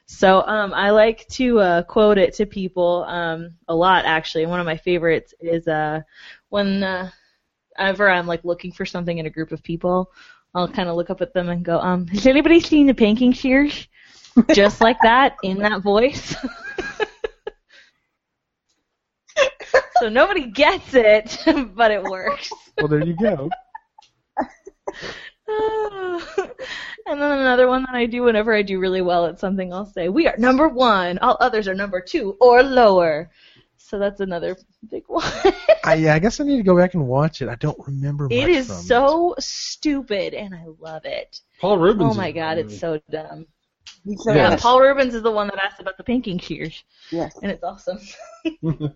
So um, I like to uh, quote it to people um, a lot, actually. One of my favorites is uh, when uh, ever I'm like looking for something in a group of people, I'll kind of look up at them and go, um, "Has anybody seen the Pinking Shears?" Just like that, in that voice. so nobody gets it, but it works. well, there you go. and then another one that I do whenever I do really well at something, I'll say, "We are number one. All others are number two or lower." So that's another big one. I, yeah, I guess I need to go back and watch it. I don't remember much it is from so stupid, and I love it. Paul Reubens. Oh my god, that it's so dumb. He's so Yeah. Yeah, nice. Paul Reubens is the one that asked about the pinking shears, Yes. and it's awesome.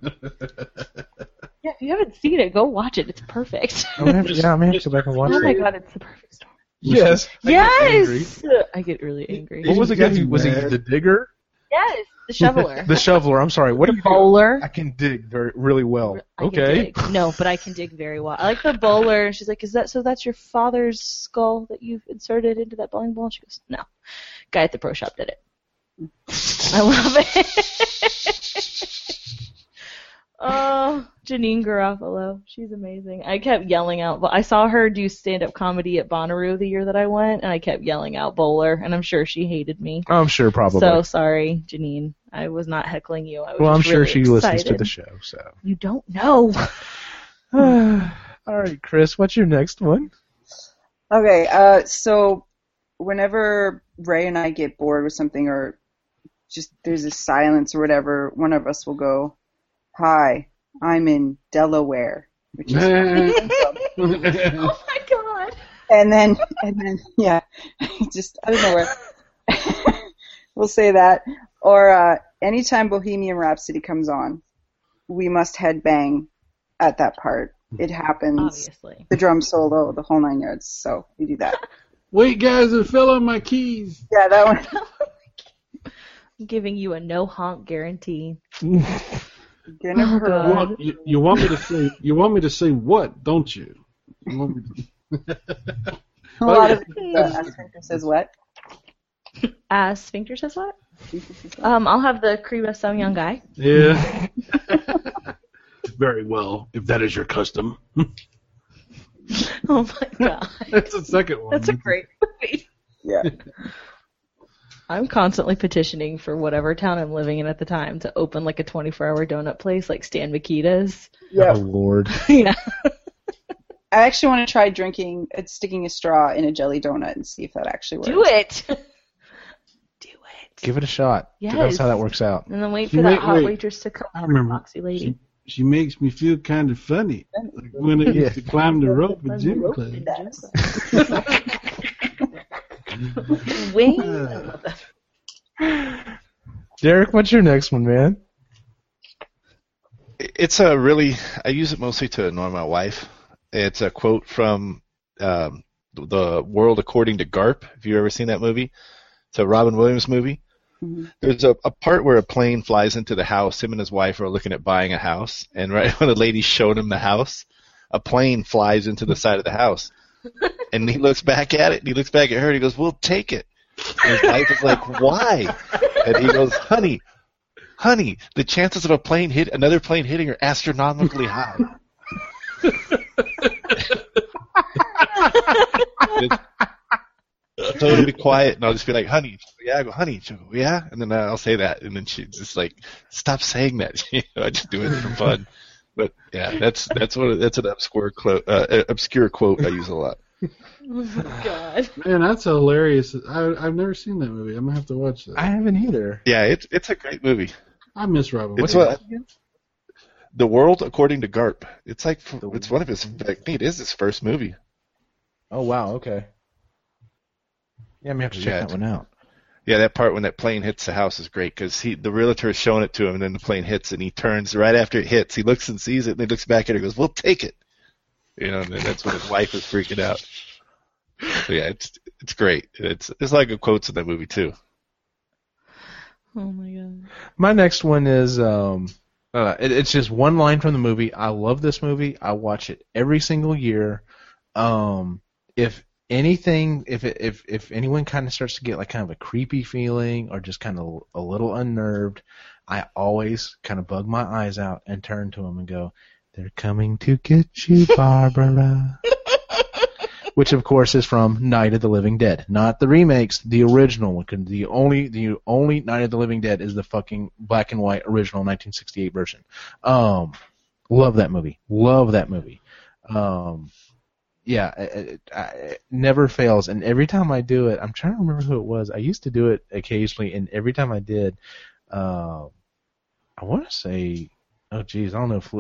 Yeah, if you haven't seen it, go watch it. It's perfect. I'm gonna have to, yeah, I'm gonna have to go back and watch oh my god, it's the perfect story. Yes. I get. Yes, I get really angry. What was the guy who was he the digger? Yes, the shoveler, The shoveler. I'm sorry. What do the you do? bowler. I can dig very really well. I Okay. No, but I can dig very well. I like the bowler. She's like, "Is that so? That's your father's skull that you've inserted into that bowling ball?" She goes, "No, guy at the pro shop did it." I love it. oh, Janeane Garofalo, she's amazing. I kept yelling out. but I saw her do stand-up comedy at Bonnaroo the year that I went, and I kept yelling out "bowler," and I'm sure she hated me. I'm sure probably. So sorry, Janine. I was not heckling you. I was well, I'm sure really she listens to the show. So. You don't know. All right, Chris. What's your next one? Okay, uh, so whenever Ray and I get bored with something or just there's a silence or whatever, one of us will go, "Hi, I'm in Delaware," which is oh my god. and then and then yeah, just I don't know where. we'll say that. Or uh, anytime Bohemian Rhapsody comes on, we must headbang at that part. It happens. Obviously. The drum solo, the whole nine yards. So we do that. Wait, guys, it fell on my keys. Yeah, that one. I'm giving you a no honk guarantee. You're Oh, You want, you, you want me to say you want me to say what, don't you? you want me to, a lot of it. Uh, Sphincter says what? Uh, Sphincter says what? Um, I'll have the Cream of Sum Yung Guy. yeah. Very well, if that is your custom. Oh my god. That's the second one. That's a great movie. Yeah. I'm constantly petitioning for whatever town I'm living in at the time to open like a 24 hour donut place like Stan Mikita's. Oh Yeah. Lord. yeah. I actually want to try drinking, uh, sticking a straw in a jelly donut and see if that actually works. Do it. Do it. Give it a shot. Yes. That's how that works out. And then wait She for that hot wait. waitress to come I over, remember. Foxy lady. She, she makes me feel kind of funny, like when I used to climb the rope in gym class. Wing. Uh, Derek, what's your next one, man? It's a really. I use it mostly to annoy my wife. It's a quote from um, the World According to Garp. Have you ever seen that movie? It's a Robin Williams movie. Mhm. There's a, a part where a plane flies into the house. Him and his wife are looking at buying a house, and right when the lady's showing him the house, a plane flies into the side of the house, and he looks back at it. And he looks back at her, and he goes, "We'll take it." And his wife is like, "Why?" And he goes, "Honey, honey, the chances of a plane hit another plane hitting are astronomically high." Totally be quiet, and I'll just be like, "Honey, yeah." I go, "Honey," she'll go, "Yeah," and then I'll say that, and then she's just like, "Stop saying that." you know, I just do it for fun. But yeah, that's that's what that's an obscure quote. Uh, obscure quote I use a lot. Oh my god. man, that's hilarious. I, I've never seen that movie. I'm gonna have to watch that. I haven't either. Yeah, it's it's a great movie. I miss Robin. It's Williams. what the world according to Garp. It's like The it's one of his. I think it is his first movie. Oh wow, okay. Yeah, I'm gonna have to check Yeah, that one out. Yeah, that part when that plane hits the house is great because he the realtor is showing it to him, and then the plane hits, and he turns right after it hits. He looks and sees it, and he looks back at her, and goes, "We'll take it." You know, and that's when his wife is freaking out. So yeah, it's it's great. It's it's like good quotes in that movie too. Oh my god. My next one is um, uh, it, it's just one line from the movie. I love this movie. I watch it every single year. Um, if anything, if it, if if anyone kind of starts to get like kind of a creepy feeling or just kind of a little unnerved, I always kind of bug my eyes out and turn to them and go, "They're coming to get you, Barbara." Which of course is from Night of the Living Dead, not the remakes, the original The only the only Night of the Living Dead is the fucking black and white original 1968 version. Um, love that movie. Love that movie. Um, yeah, it, it, it never fails. And every time I do it, I'm trying to remember who it was. I used to do it occasionally, and every time I did, uh, I want to say, oh geez, I don't know if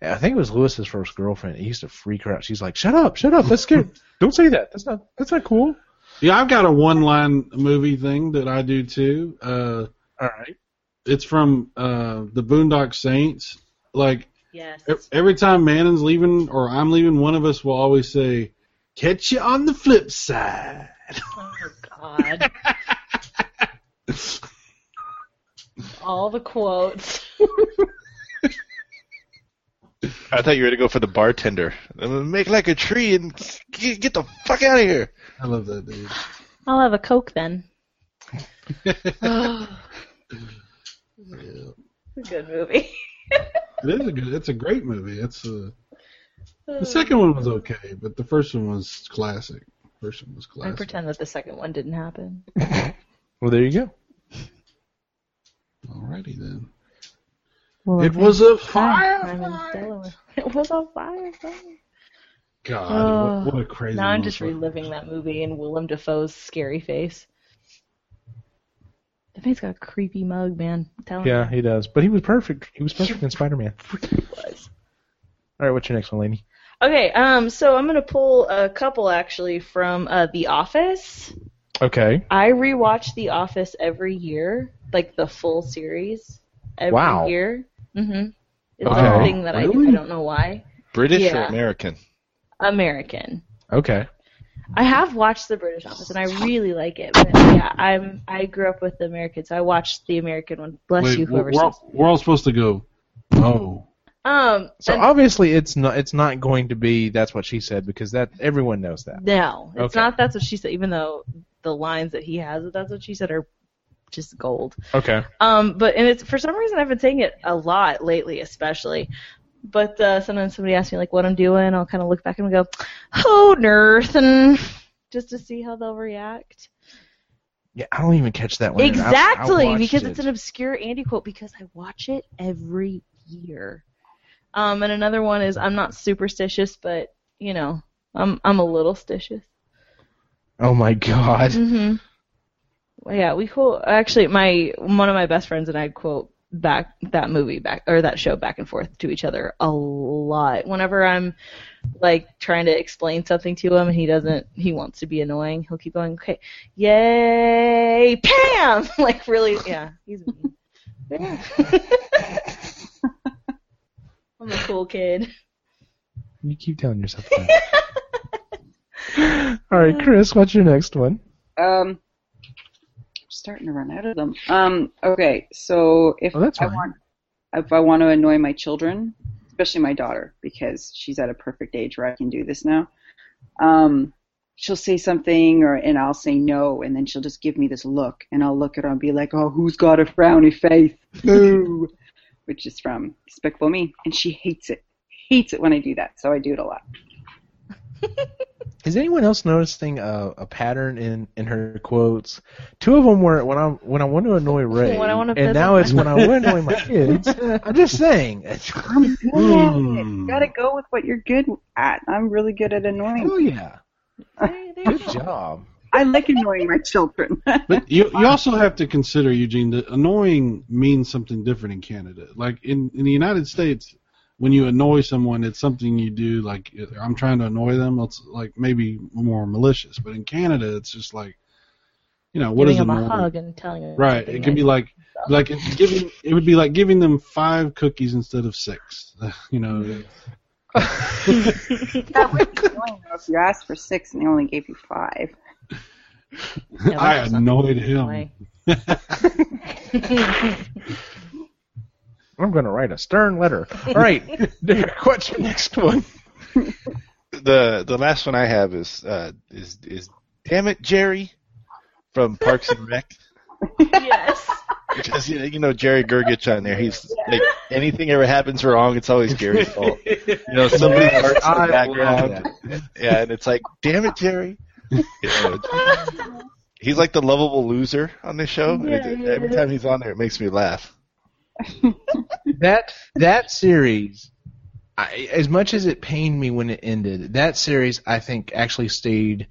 I think it was Lewis's first girlfriend. He used to freak her out. She's like, "Shut up, shut up, that's scary. don't say that. That's not that's not cool." Yeah, I've got a one-line movie thing that I do too. Uh, All right. it's from uh, the Boondock Saints. Like Yes. every time Mannon's leaving or I'm leaving, one of us will always say, "Catch you on the flip side." Oh god. All the quotes. I thought you were gonna go for the bartender. Make like a tree and get, get the fuck out of here. I love that dude. I'll have a Coke then. Yeah. It's a good movie. It is a good. It's a great movie. It's uh, the second one was okay, but the first one was classic. First one was classic. I classic. pretend that the second one didn't happen. Well, there you go. Alrighty then. Well, It was a Hi, fire. It was a fire. God, Oh, what, what a crazy. Now I'm just reliving that movie and Willem Dafoe's scary face. That man's got a creepy mug, man. Yeah, you. he does. But he was perfect. He was perfect in Spider-Man. He was. All right, what's your next one, Lainey? Okay, um, so I'm gonna pull a couple actually from uh, The Office. Okay. I rewatch The Office every year, like the full series every Wow. year. Mm-hmm. It's Okay. a thing that I do. Really? I don't know why. British or American? American. Okay. I have watched the British Office and I really like it, but yeah, I'm I grew up with the American, so I watched the American one. Bless Wait, you, whoever we're, says. all, we're all supposed to go. Oh, Um, So and- obviously it's not it's not going to be that's what she said because that everyone knows that. no, it's Okay. not. That's what she said. Even though the lines that he has, that's what she said are just gold. Okay. Um, but and it's for some reason I've been saying it a lot lately, especially. But uh, sometimes somebody asks me like what I'm doing, I'll kind of look back and go, "Oh, Nathan," just to see how they'll react. Yeah, I don't even catch that one. I- I Exactly, because it. it's an obscure Andy quote. Because I watch it every year. Um, and another one is I'm not superstitious, but you know, I'm I'm a little stitious. Oh my god. hmm Well, yeah, we quote actually my one of my best friends and I quote back that movie back or that show back and forth to each other a lot. Whenever I'm like trying to explain something to him and he doesn't he wants to be annoying, he'll keep going, Okay, yay, Pam like really yeah, he's mean. Yeah. I'm a cool kid. You keep telling yourself that. All right, Chris, what's your next one? Um, I'm starting to run out of them. Um, okay, so if Oh, I want, if I want to annoy my children, especially my daughter, because she's at a perfect age where I can do this now. Um, she'll say something, or and I'll say no, and then she'll just give me this look, and I'll look at her and be like, "Oh, who's got a frowny face?" Boo, which is from Despicable Me, and she hates it. Hates it when I do that, so I do it a lot. Is anyone else noticing a, a pattern in, in her quotes? Two of them were when I when I want to annoy Ray, When I wanna and now it's when I want to annoy my kids. I'm just saying. I'm good at it. Hmm. You gotta go with what you're good at. I'm really good at annoying. Oh yeah, There- there good go. job. I like annoying my children. But you you also have to consider, Eugene, that annoying means something different in Canada. Like in in the United States, when you annoy someone, it's something you do. Like I'm trying to annoy them. It's like maybe more malicious. But in Canada, it's just like, you know, what Giving is him a annoying? hug and telling him Right. something It can be nice. like like giving. It would be like giving them five cookies instead of six. You know. that would be annoying if you asked for six and they only gave you five. Yeah, I that's annoyed him. annoying. I'm going to write a stern letter. All right, Derek, what's your next one? The the last one I have is uh, is is damn it Jerry from Parks and Rec. yes. Because you know, you know Jerry Gergich on there. He's like anything ever happens wrong, it's always Jerry's fault. You know, somebody Yes, farts in the background. love Yeah, and it's like, damn it, Jerry. You know, he's like the lovable loser on this show. Yeah, it- every time he's on there, it makes me laugh. that that series I, as much as it pained me when it ended that series i think actually stayed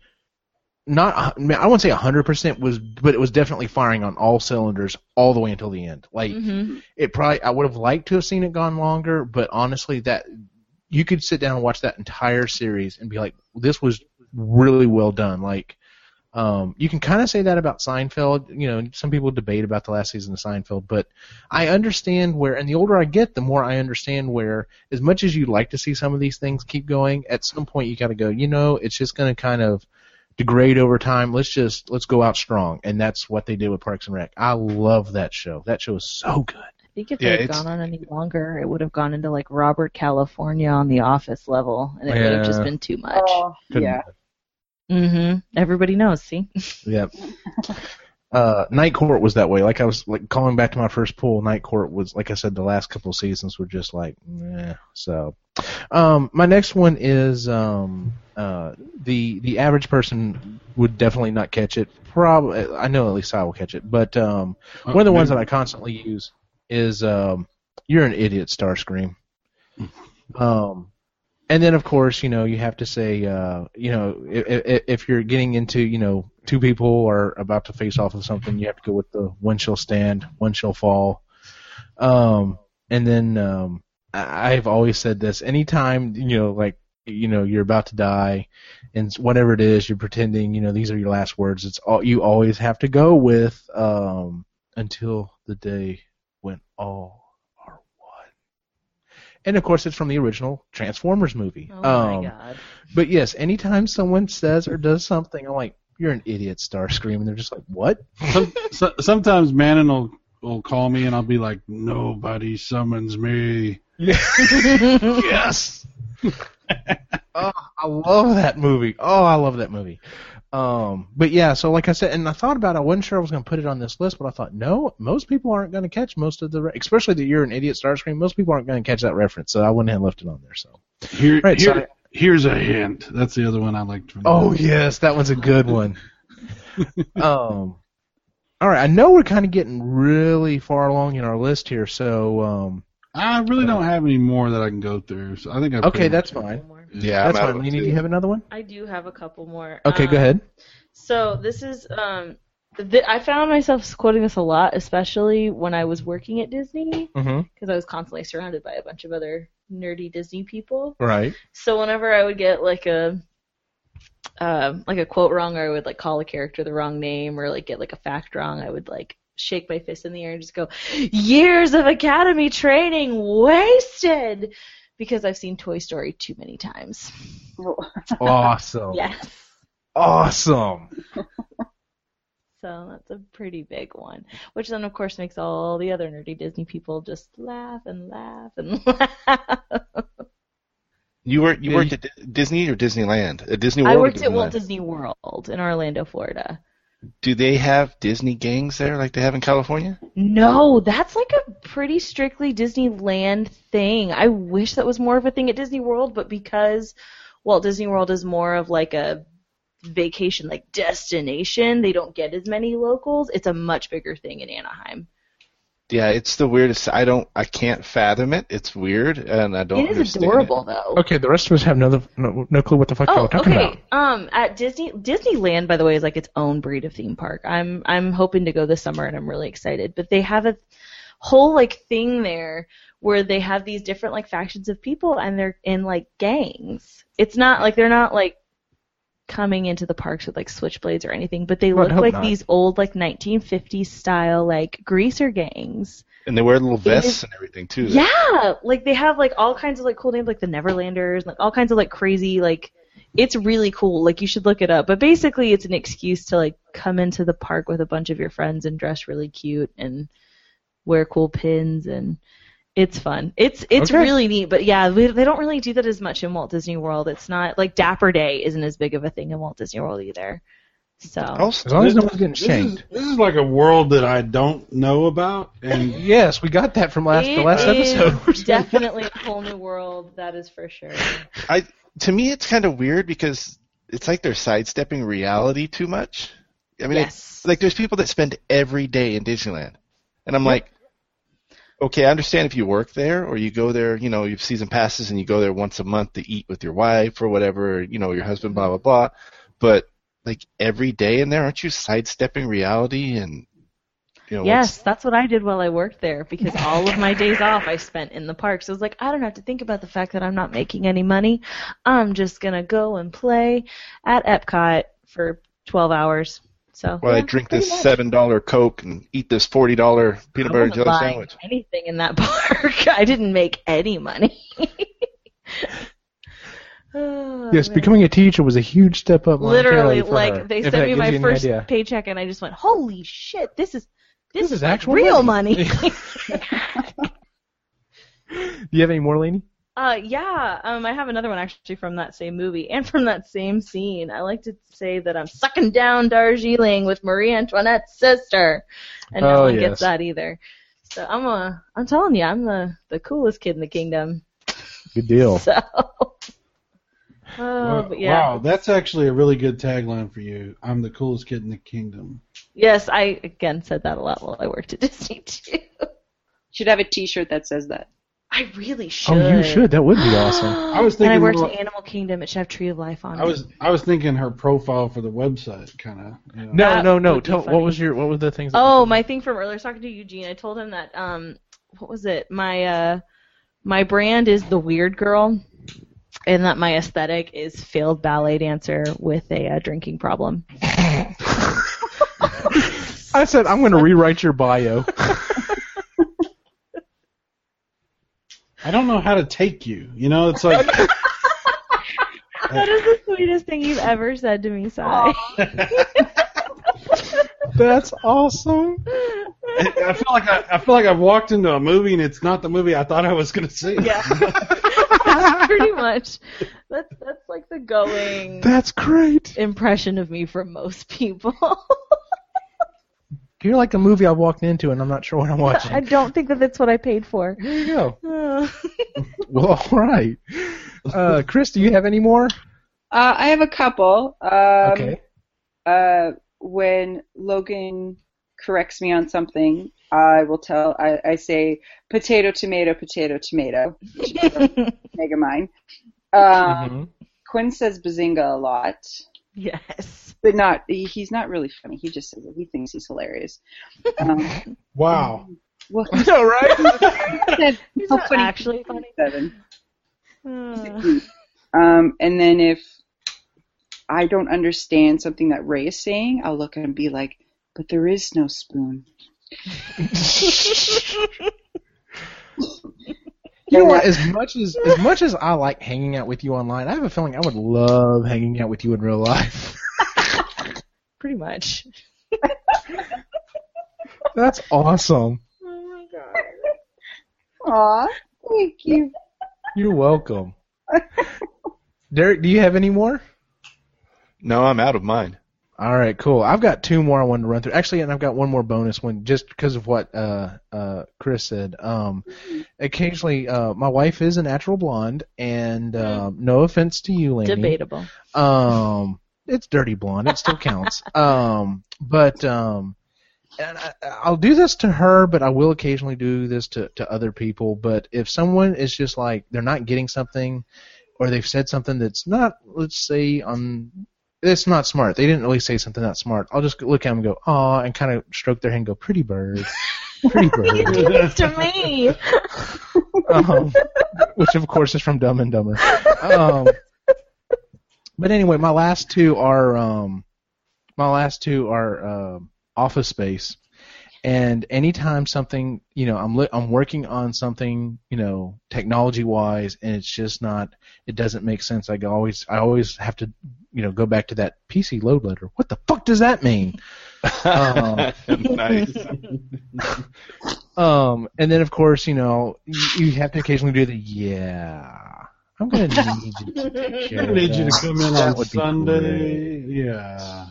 not I won't say 100% was but it was definitely firing on all cylinders all the way until the end. Like hmm it probably I would have liked to have seen it gone longer but honestly that you could sit down and watch that entire series and be like this was really well done. Like um, you can kind of say that about Seinfeld. You know, some people debate about the last season of Seinfeld, but I understand where, and the older I get, the more I understand where, as much as you'd like to see some of these things keep going, at some point you got to go, you know, it's just going to kind of degrade over time. Let's just, let's go out strong. And that's what they did with Parks and Rec. I love that show. That show is so good. I think if Yeah, it had gone on any longer, it would have gone into like Robert California on the Office level, and it would have just been too much. Oh, yeah. Hmm Everybody knows. See. Yep. Uh, Night Court was that way. Like I was like calling back to my first pool. Night Court was like I said, the last couple seasons were just like, eh. So, um, my next one is um, uh, the the average person would definitely not catch it. Probably, I know at least I will catch it. But um, one of the ones that I constantly use is um, "You're an idiot, Starscream." Um, and then of course, you know, you have to say, uh, you know, if, if, you're getting into, you know, two people are about to face off with something, you have to go with the one shall stand, one shall fall. Um, and then um, I've always said this: anytime you know, like you know, you're about to die, and whatever it is, you're pretending, you know, these are your last words. It's all you always have to go with um, until the day when all. And of course, it's from the original Transformers movie. Oh my Um, god. but yes, anytime someone says or does something, I'm like, "You're an idiot, Starscream," and they're just like, "What?" Some, so, sometimes Manon will will call me and I'll be like, nobody summons me. yes. oh, I love that movie. Oh, I love that movie. Um, but yeah, so like I said, and I thought about, it, I wasn't sure I was going to put it on this list, but I thought, no, most people aren't going to catch most of the, re- especially that you're an idiot Starscream. Most people aren't going to catch that reference, so I went ahead and left it on there. So. Here, Right, here- so I- here's a hint. That's the other one I liked. From Oh yes, that one's a good one. um, all right, I know we're kind of getting really far along in our list here, so um, I really don't have any more that I can go through. So I think I okay, that's fine. Yeah, That's I'm fine. Lainey, do you have another one? I do have a couple more. Okay, Um, go ahead. So this is um, th- I found myself quoting this a lot, especially when I was working at Disney, Mm-hmm. because I was constantly surrounded by a bunch of other nerdy Disney people. Right. So whenever I would get like a um, like a quote wrong, or I would like call a character the wrong name, or like get like a fact wrong, I would like shake my fist in the air and just go, "Years of academy training wasted," because I've seen Toy Story too many times. Awesome. Yes. Awesome. So that's a pretty big one. Which then, of course, makes all the other nerdy Disney people just laugh and laugh and laugh. You worked you worked at Disney or Disneyland? At Disney World. or worked at Walt Disney World in Orlando, Florida. Do they have Disney gangs there like they have in California? No, that's like a pretty strictly Disneyland thing. I wish that was more of a thing at Disney World, but because Walt Disney World is more of like a vacation like destination, they don't get as many locals. It's a much bigger thing in Anaheim. Yeah, it's the weirdest. I don't. I can't fathom it. It's weird, and I don't. It is understand adorable though. Okay, the rest of us have no no, no clue what the fuck y'all Oh, are talking okay. Um, at Disney Disneyland, by the way, is like its own breed of theme park. I'm I'm hoping to go this summer, and I'm really excited. But they have a whole like thing there where they have these different like factions of people, and they're in like gangs. It's not like they're not like coming into the parks with like switchblades or anything, but they Well, look like not. these old like 1950s style like greaser gangs. And they wear little vests is- and everything too. Yeah, like they have like all kinds of like cool names, like the Neverlanders, like all kinds of like crazy like. It's really cool. Like you should look it up. But basically, it's an excuse to like come into the park with a bunch of your friends and dress really cute and wear cool pins and it's fun. It's it's Okay. really neat. But yeah, we, they don't really do that as much in Walt Disney World. It's not like Dapper Day isn't as big of a thing in Walt Disney World either. So Also, As long as no one's getting This is, this is like a world that I don't know about, and Yes, we got that from last the last is episode. definitely a whole new world. That is for sure. I to me it's kind of weird because it's like they're sidestepping reality too much. I mean, yes. it's, like there's people that spend every day in Disneyland, and I'm like, okay, I understand if you work there or you go there, you know, you have season passes and you go there once a month to eat with your wife or whatever, you know, your husband, blah blah blah. But like every day in there, aren't you sidestepping reality and you know? Yes, that's what I did while I worked there because all of my days off I spent in the park. So I was like, I don't have to think about the fact that I'm not making any money. I'm just gonna go and play at Epcot for 12 hours. So While I drink this much. seven dollar Coke and eat this forty dollar peanut I butter and jelly buying sandwich. anything in that park. I didn't make any money. Oh, yes, man. becoming a teacher was a huge step up. literally for like her, they if sent me my first paycheck and I just went, holy shit, this is this, This is like actual real money." money. Do you have any more, Lainey? Uh, yeah, um, I have another one actually from that same movie and from that same scene. I like to say that I'm sucking down Darjeeling with Marie Antoinette's sister, and no Oh, one yes. gets that either. So I'm a, I'm telling you, I'm the the coolest kid in the kingdom. Good deal. So, oh, wow, yeah, wow, that's actually a really good tagline for you. I'm the coolest kid in the kingdom. yes, I again said that a lot while I worked at Disney too. Should have a T-shirt that says that. I really should. Oh, you should. That would be awesome. I was thinking. and I worked more- in Animal Kingdom. It should have Tree of Life on I it. was I was thinking her profile for the website, kind of. You know. No, That no, no. Tell what was your what were the things? Oh, my thing from earlier I was talking to Eugene. I told him that um what was it? My uh my brand is the weird girl and that my aesthetic is failed ballet dancer with a uh, drinking problem. I said I'm going to rewrite your bio. I don't know how to take you. You know, it's like That is the sweetest thing you've ever said to me, Sai. That's awesome. I feel like I, I feel like I've walked into a movie and it's not the movie I thought I was going to see. yeah. that's pretty much that's that's like the going That's great. impression of me from most people. You're like a movie I walked into and I'm not sure what I'm watching. I don't think that that's what I paid for. There you go. Uh, Well, all right. Uh, Chris, do you have any more? Uh, I have a couple. Um, okay. uh, when Logan corrects me on something, I will tell. I, I say potato, tomato, potato, tomato. Mega mine. Um, Mhm. Quinn says bazinga a lot, yes. But not he's not really funny. He just says it. He thinks he's hilarious. Um, Wow. well, I know, right? he said He's not funny actually funny. seven. Uh, Um, and then if I don't understand something that Ray is saying, I'll look and be like, "But there is no spoon." You know what? As much as as much as I like hanging out with you online, I have a feeling I would love hanging out with you in real life. Pretty much. That's awesome. Oh my god. Aw, thank you. You're welcome. Derek, do you have any more? No, I'm out of mine. All right, cool. I've got two more I wanted to run through. Actually, and I've got one more bonus one just because of what uh, uh, Chris said. Um, occasionally, uh, my wife is a natural blonde, and um, no offense to you, Laney. Debatable. Um, it's dirty blonde. It still counts. um, but um, and I, I'll do this to her, but I will occasionally do this to to other people. But if someone is just like they're not getting something, or they've said something that's not, let's say, on it's not smart. They didn't really say something that's smart. I'll just look at them and go, "Aw," and kind of stroke their hand, and go, "Pretty bird, pretty bird." to me. um, which of course is from Dumb and Dumber. Um, but anyway, my last two are um, my last two are um Office Space, and anytime something you know I'm li- I'm working on something you know technology wise, and it's just not it doesn't make sense. I go always I always have to you know go back to that PC load letter. What the fuck does that mean? Um, nice. Um, and then of course, you know, you, you have to occasionally do the yeah. I'm gonna need you to take care I of need you to come in on Sunday. Yeah.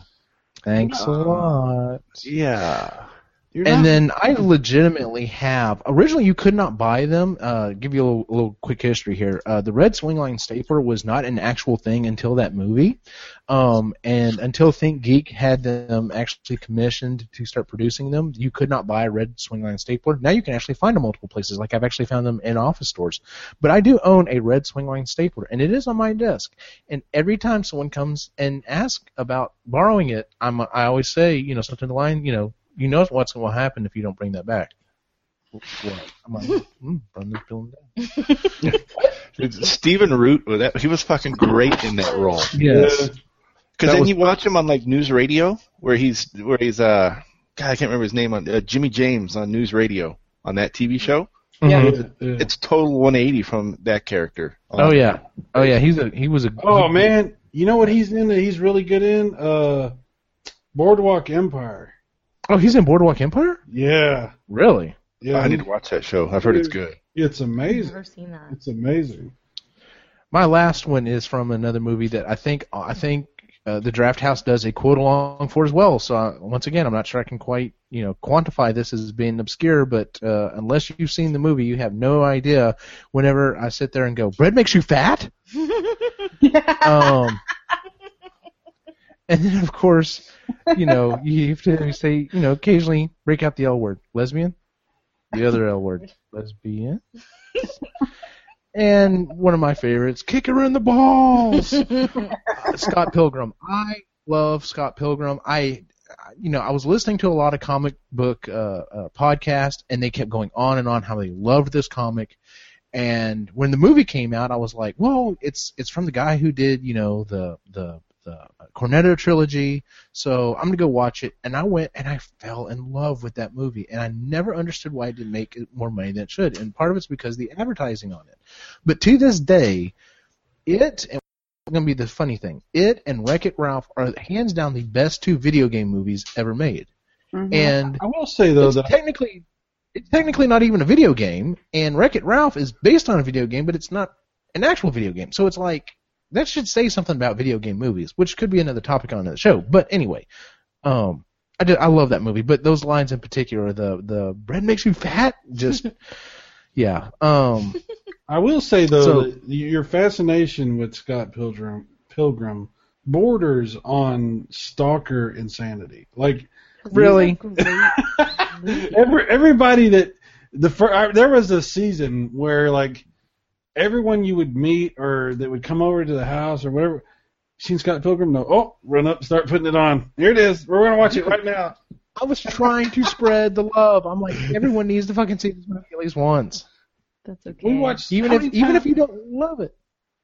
Thanks a lot. Yeah. You're And not- then I legitimately have. Originally, you could not buy them. Uh, give you a little, a little quick history here. Uh, the red swingline stapler was not an actual thing until that movie, um, and until Think Geek had them actually commissioned to start producing them, you could not buy a red swingline stapler. Now you can actually find them multiple places. Like I've actually found them in office stores. But I do own a red swingline stapler, and it is on my desk. And every time someone comes and asks about borrowing it, I'm I always say, you know, something to the line, you know, you know what's going to happen if you don't bring that back. What? I'm like, mm, burn this building down. Stephen Root, that, he was fucking great in that role. Yes. Because then was- you watch him on like news radio, where he's where he's uh, God, I can't remember his name on uh, Jimmy James on news radio on that TV show. Mhm. Yeah. It's total 180 from that character. Oh yeah. Oh yeah. He's a he was a. Oh man, you know what he's in? That he's really good in. Uh, Boardwalk Empire. Oh, he's in Boardwalk Empire. Yeah. Really? Yeah. I need to watch that show. I've heard it's good. It's I've amazing. never seen that. It's amazing. My last one is from another movie that I think I think uh, the Draft House does a quote along for as well. So uh, once again, I'm not sure I can quite you know quantify this as being obscure, but uh, unless you've seen the movie, you have no idea. Whenever I sit there and go, bread makes you fat. um, and then of course, you know, you have to say, you know, occasionally break out the L word, lesbian, the other L word, lesbian. and one of my favorites, Kick Her in the Balls. Scott Pilgrim. I love Scott Pilgrim. I, you know, I was listening to a lot of comic book uh, uh, and they kept going on and on how they loved this comic. And when the movie came out, I was like, well, it's it's from the guy who did, you know, the the the Cornetto trilogy. So I'm gonna go watch it. And I went and I fell in love with that movie. And I never understood why it didn't make more money than it should. And part of it's because the advertising on it. But to this day, it and going to be the funny thing. It and Wreck It Ralph are hands down the best two video game movies ever made. Mhm. And I will say though it's that technically it's technically not even a video game, and Wreck It Ralph is based on a video game, but it's not an actual video game. So it's like that should say something about video game movies, which could be another topic on the show. But anyway, um, I did, I love that movie, but those lines in particular, the the bread makes you fat, just yeah. Um, I will say though So- your fascination with Scott Pilgrim Pilgrim borders on stalker insanity. Like really, every everybody that the fir- uh, there was a season where like everyone you would meet or that would come over to the house or whatever seen Scott Pilgrim no oh run up start putting it on here it is we're gonna watch it right now I was trying to spread the love. I'm like, everyone needs to fucking see this movie at least once, That's okay. we watched even if many even if you don't love it.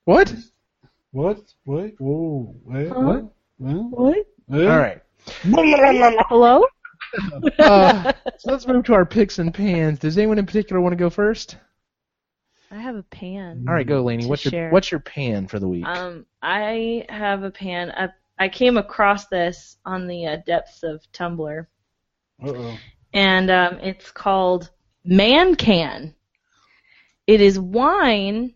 What? what what whoa wait, Huh? what well, What? eh? All right. Hello? Uh, so let's move to our picks and pans. Does anyone in particular want to go first? I have a pan. All right, go, Lainey. What's your share. what's your pan for the week? Um, I have a pan. I, I came across this on the uh, depths of Tumblr, uh-oh and um, it's called Man Can. It is wine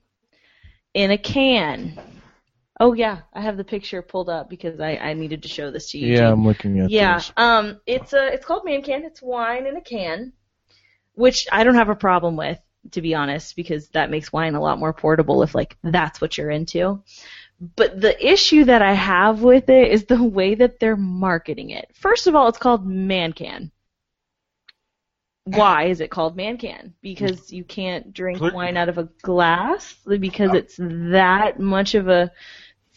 in a can. Oh yeah, I have the picture pulled up because I, I needed to show this to you. yeah, Gene. I'm looking at Yeah, this. um, it's a it's called man can. It's wine in a can, which I don't have a problem with, to be honest, because that makes wine a lot more portable if like that's what you're into. But the issue that I have with it is the way that they're marketing it. First of all, it's called man can. Why is it called man can? Because you can't drink wine out of a glass because it's that much of a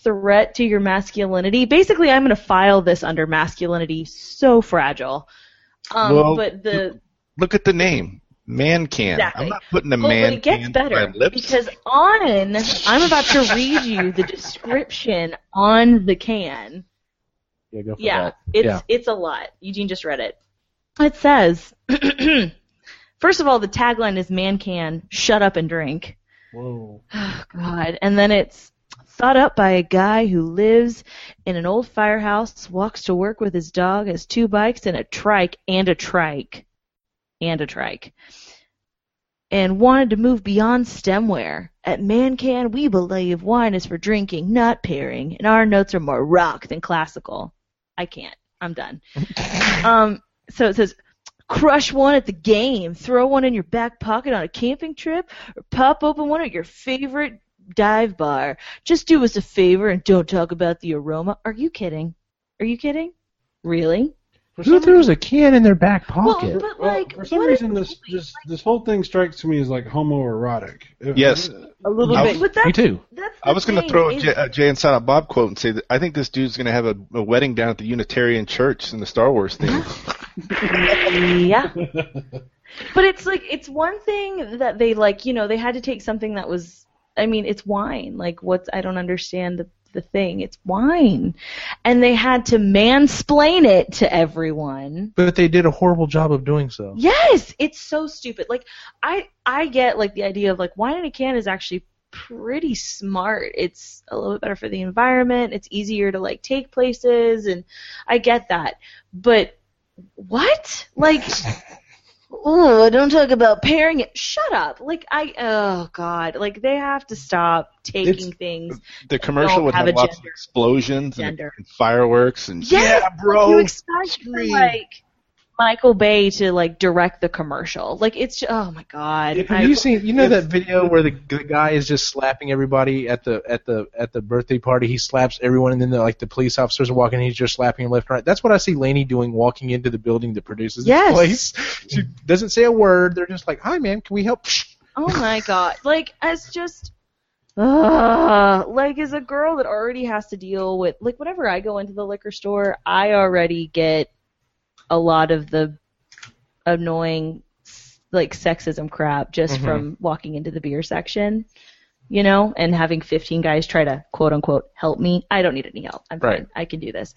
threat to your masculinity. Basically, I'm going to file this under masculinity so fragile. Um, Well, but the Look at the name. Man can. Exactly. I'm not putting a well, man but it gets better to my lips. because on I'm about to read you the description on the can. Yeah, go for Yeah, that. it's Yeah. it's a lot. Eugene just read it. It says, first of all, the tagline is "Man can shut up and drink." whoa Oh, God. And then it's thought up by a guy who lives in an old firehouse, walks to work with his dog, has two bikes and a trike and a trike. And a trike. And wanted to move beyond stemware. At Mancan, we believe wine is for drinking, not pairing, and our notes are more rock than classical. I can't. I'm done. um, so it says, crush one at the game, throw one in your back pocket on a camping trip, or pop open one at your favorite dive bar. Just do us a favor and don't talk about the aroma. Are you kidding? Are you kidding? Really? For Who some throws a can in their back pocket? Well, pocket? but Well, like, for some reason, if- this this this whole thing strikes to me as like homoerotic. Yes. a little I bit. was- But that's, Me too. That's I was going to throw a is- Jay, a Jay and Silent Bob quote and say that I think this dude's going to have a, a wedding down at the Unitarian Church in the Star Wars theme. yeah. But it's like it's one thing that they like, you know, they had to take something that was I mean, it's wine. Like what's I don't understand the the thing. It's wine. And they had to mansplain it to everyone. But they did a horrible job of doing so. Yes, it's so stupid. Like I I get like the idea of like wine in a can is actually pretty smart. It's a little bit better for the environment. It's easier to like take places and I get that. But what? Like Oh, don't talk about pairing it. Shut up. Like I oh god. Like they have to stop taking It's- things. The commercial would have have lots of explosions and, and fireworks and Yes, yeah, bro. you expect like Michael Bay to like direct the commercial. Like it's just, oh my god. Have I- you seen? You know that video where the, the guy is just slapping everybody at the at the at the birthday party. He slaps everyone, and then the, like the police officers are walking, and he's just slapping left and right. That's what I see Lainey doing, walking into the building that produces Yes. this place. She doesn't say a word. They're just like, "Hi, man, can we help?" Oh my god. Like as just uh, like as a girl that already has to deal with like whenever I go into the liquor store, I already get a lot of the annoying like sexism crap just Mhm. from walking into the beer section. You know, and having 15 guys try to quote unquote help me. I don't need any help. I'm Right. fine. I can do this.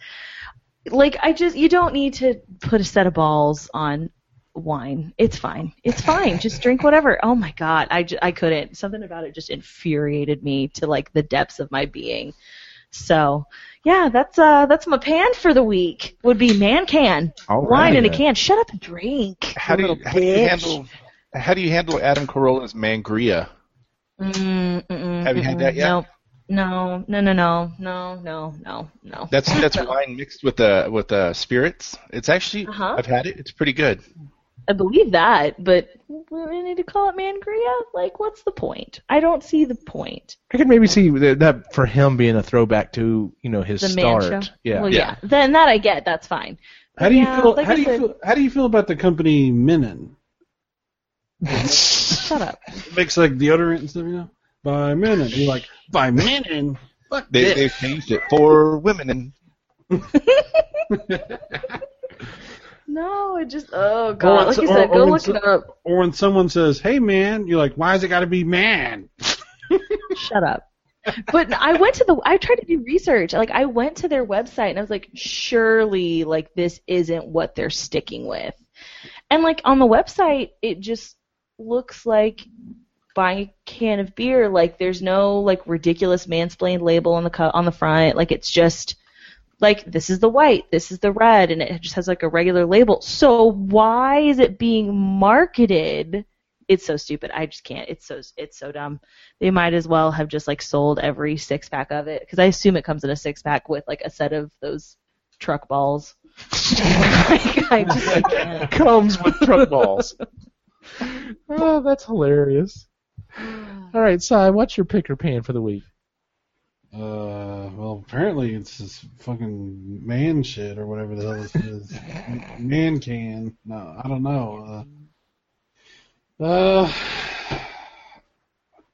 Like I just you don't need to put a set of balls on wine. It's fine. It's fine. Just drink whatever. Oh my god, I, I couldn't. Something about it just infuriated me to like the depths of my being. So, yeah, that's uh that's my pan for the week. Would be man can. All Wine in a can. Shut up and drink. How do you, little how do you handle how do you handle Adam Carolla's Mangria? Mm, mm-mm, Have you had that yet? Nope. No, no, no, no, no, no, no, no. That's that's wine mixed with uh with uh spirits. It's actually Uh-huh. I've had it. It's pretty good. I believe that, but we need to call it mangria. Like, what's the point? I don't see the point. I could maybe see that, that for him being a throwback to you know his The start. show. Yeah. Well, Yeah. yeah. Then that I get. That's fine. How do you Yeah, feel? like how I do you said- feel? How do you feel about the company Mennen? Shut up. It makes like deodorant and stuff, you know. By Mennen, you're like by Mennen. Fuck They this. they've changed it for women and No, it just oh god. when Like so- you said, or go when look so- it up. Or when someone says, "Hey man," you're like, "Why has it got to be man?" Shut up. But I went to the. I tried to do research. Like I went to their website and I was like, surely like this isn't what they're sticking with. And like on the website, it just looks like buying a can of beer. Like there's no like ridiculous mansplained label on the co- on the front. Like it's just like this is the white, this is the red, and it just has like a regular label. So why is it being marketed? It's so stupid. I just can't. It's so it's so dumb. They might as well have just like sold every six pack of it because I assume it comes in a six pack with like a set of those truck balls. like, I just can't. Comes with truck balls. oh, that's hilarious. All right, Si, what's your pick or pan for the week? Uh, well, apparently it's this fucking man shit or whatever the hell this is. man can. No, I don't know. Uh, uh,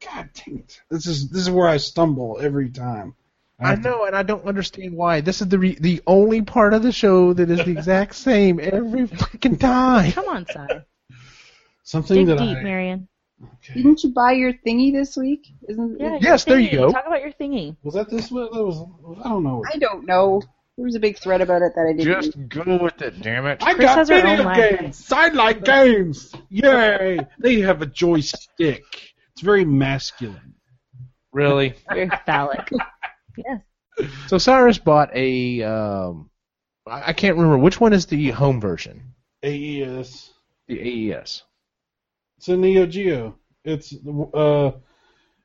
God dang it! This is this is where I stumble every time. I have to- know, and I don't understand why. This is the re- the only part of the show that is the exact same every fucking time. Come on, Si. something Dig that deep, I. Marion. Okay. Didn't you buy your thingy this week? Isn't Yeah, it? Yes, your there you go. Talk about your thingy. Was that this one? That was. I don't know. I don't know. There was a big thread about it that I didn't. Just go with it, damn it. I Chris got has her video own line. games, sidelight games. Yay! They have a joystick. It's very masculine. Really? Very phallic. yes. So Cyrus bought a. Um, I I can't remember which one is the home version. AES. The AES. It's a Neo Geo. It's uh,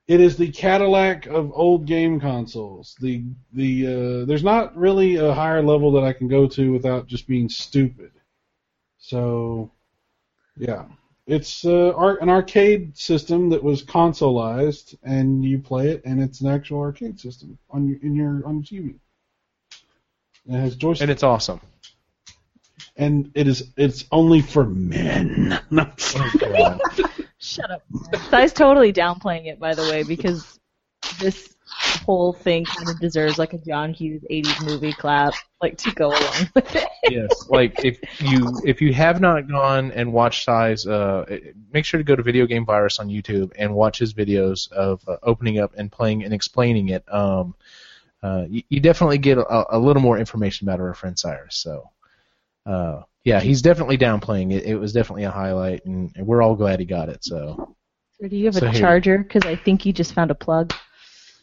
it is the Cadillac of old game consoles. The the uh, there's not really a higher level that I can go to without just being stupid. So, yeah, it's uh, ar- an arcade system that was consoleized, and you play it, and it's an actual arcade system on your in your on your TV. It has joystick, And it's awesome. And it is it's only for men. No. Shut up. Si's totally downplaying it, by the way, because this whole thing kind of deserves like a John Hughes '80s movie clap, like to go along with it. yes. Like if you if you have not gone and watched Size, uh, make sure to go to Video Game Virus on YouTube and watch his videos of uh, opening up and playing and explaining it. Um, uh, you, you definitely get a, a little more information about our friend Cyrus. So, uh, yeah, he's definitely downplaying it. It was definitely a highlight, and, and we're all glad he got it. So, Or do you have So a here- charger? Because I think you just found a plug.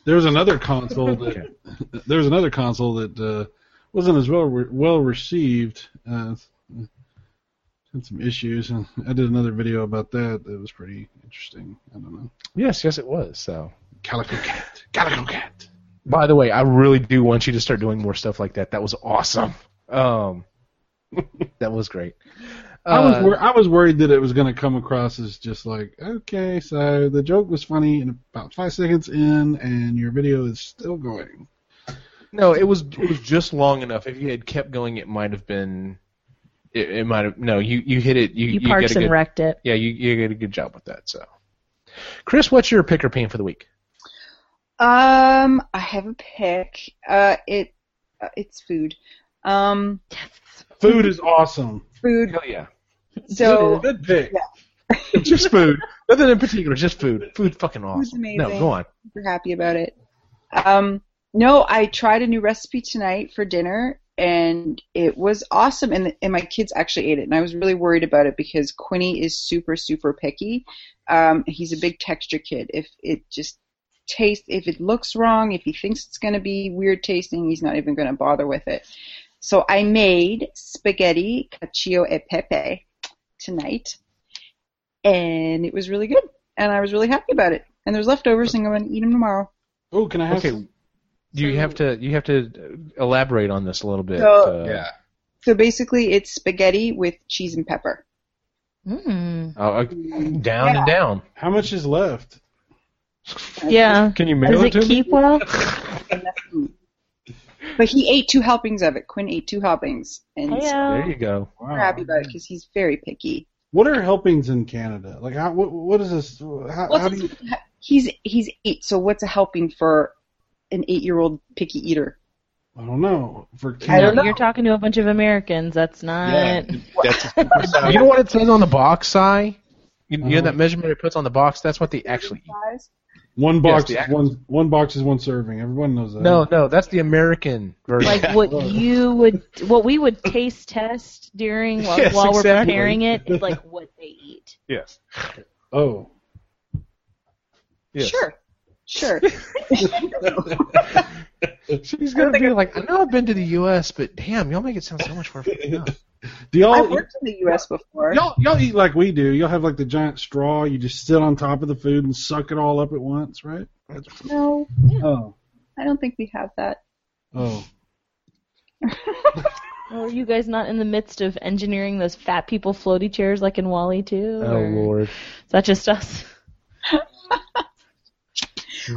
There was another console that there was another console that uh, wasn't as well re- well received. Uh, had some issues, and I did another video about that. That was pretty interesting. I don't know. yes, yes, it was. So, Calico Cat, Calico Cat. by the way, I really do want you to start doing more stuff like that. That was awesome. Um, that was great. I was Uh, wor- I was worried that it was going to come across as just like okay, so the joke was funny, and about five seconds in, and your video is still going. No, it was it was just long enough. If you had kept going, it might have been. It, it might have no. You you hit it. You You, you parks get a and good, wrecked it. Yeah, you you did a good job with that. So, Chris, what's your pick or pain for the week? Um, I have a pick. Uh, it uh, it's food. Um, Food is awesome. food. Hell yeah. So Good pick. just food. Nothing in particular, just food. Food fucking awesome. Food's amazing. No, go on. super happy about it. Um, no, I tried a new recipe tonight for dinner, and it was awesome. And and my kids actually ate it, and I was really worried about it because Quinny is super super picky. Um, he's a big texture kid. If it just tastes, if it looks wrong, if he thinks it's going to be weird tasting, he's not even going to bother with it. So I made spaghetti cacio e pepe tonight, and it was really good, and I was really happy about it. And there's leftovers, and I'm going to eat them tomorrow. Oh, can I have? Okay. some- You have to you have to uh, elaborate on this a little bit. So- uh, So basically, it's spaghetti with cheese and pepper. Mm. oh, uh, down and down. How much is left? Yeah. Can you mail Does it it to me? keep well? But he ate two helpings of it. Quinn ate two helpings, and so There you go. Wow. we're happy about it because he's very picky. What are helpings in Canada? Like, how? What, what is this? How, how do you? He's he's eight, so what's a helping for an eight-year-old picky eater? I don't know. For I don't Canada, know. You're talking to a bunch of Americans. That's not. Yeah, that's a super sound. You know what it says on the box, Si? You, you know Uh-huh. that measurement it puts on the box? That's what they actually eat. Guys? One box the is one. One box is one serving. Everyone knows that. No, no, that's the American version. Like what you would, what we would taste test during while, Yes, while we're preparing it is like what they eat. yes. Oh. yes. Sure, sure. She's gonna be like, I know I've been to the U.S., but damn, y'all make it sound so much more fucking up. Do y'all? I've worked in the U.S. before. Y'all, y'all eat like we do. Y'all have like the giant straw. You just sit on top of the food and suck it all up at once, right? That's, No, oh, I don't think we have that. oh. Or are you guys not in the midst of engineering those fat people floaty chairs like in WALL-E too? Oh or Lord. Is that just us?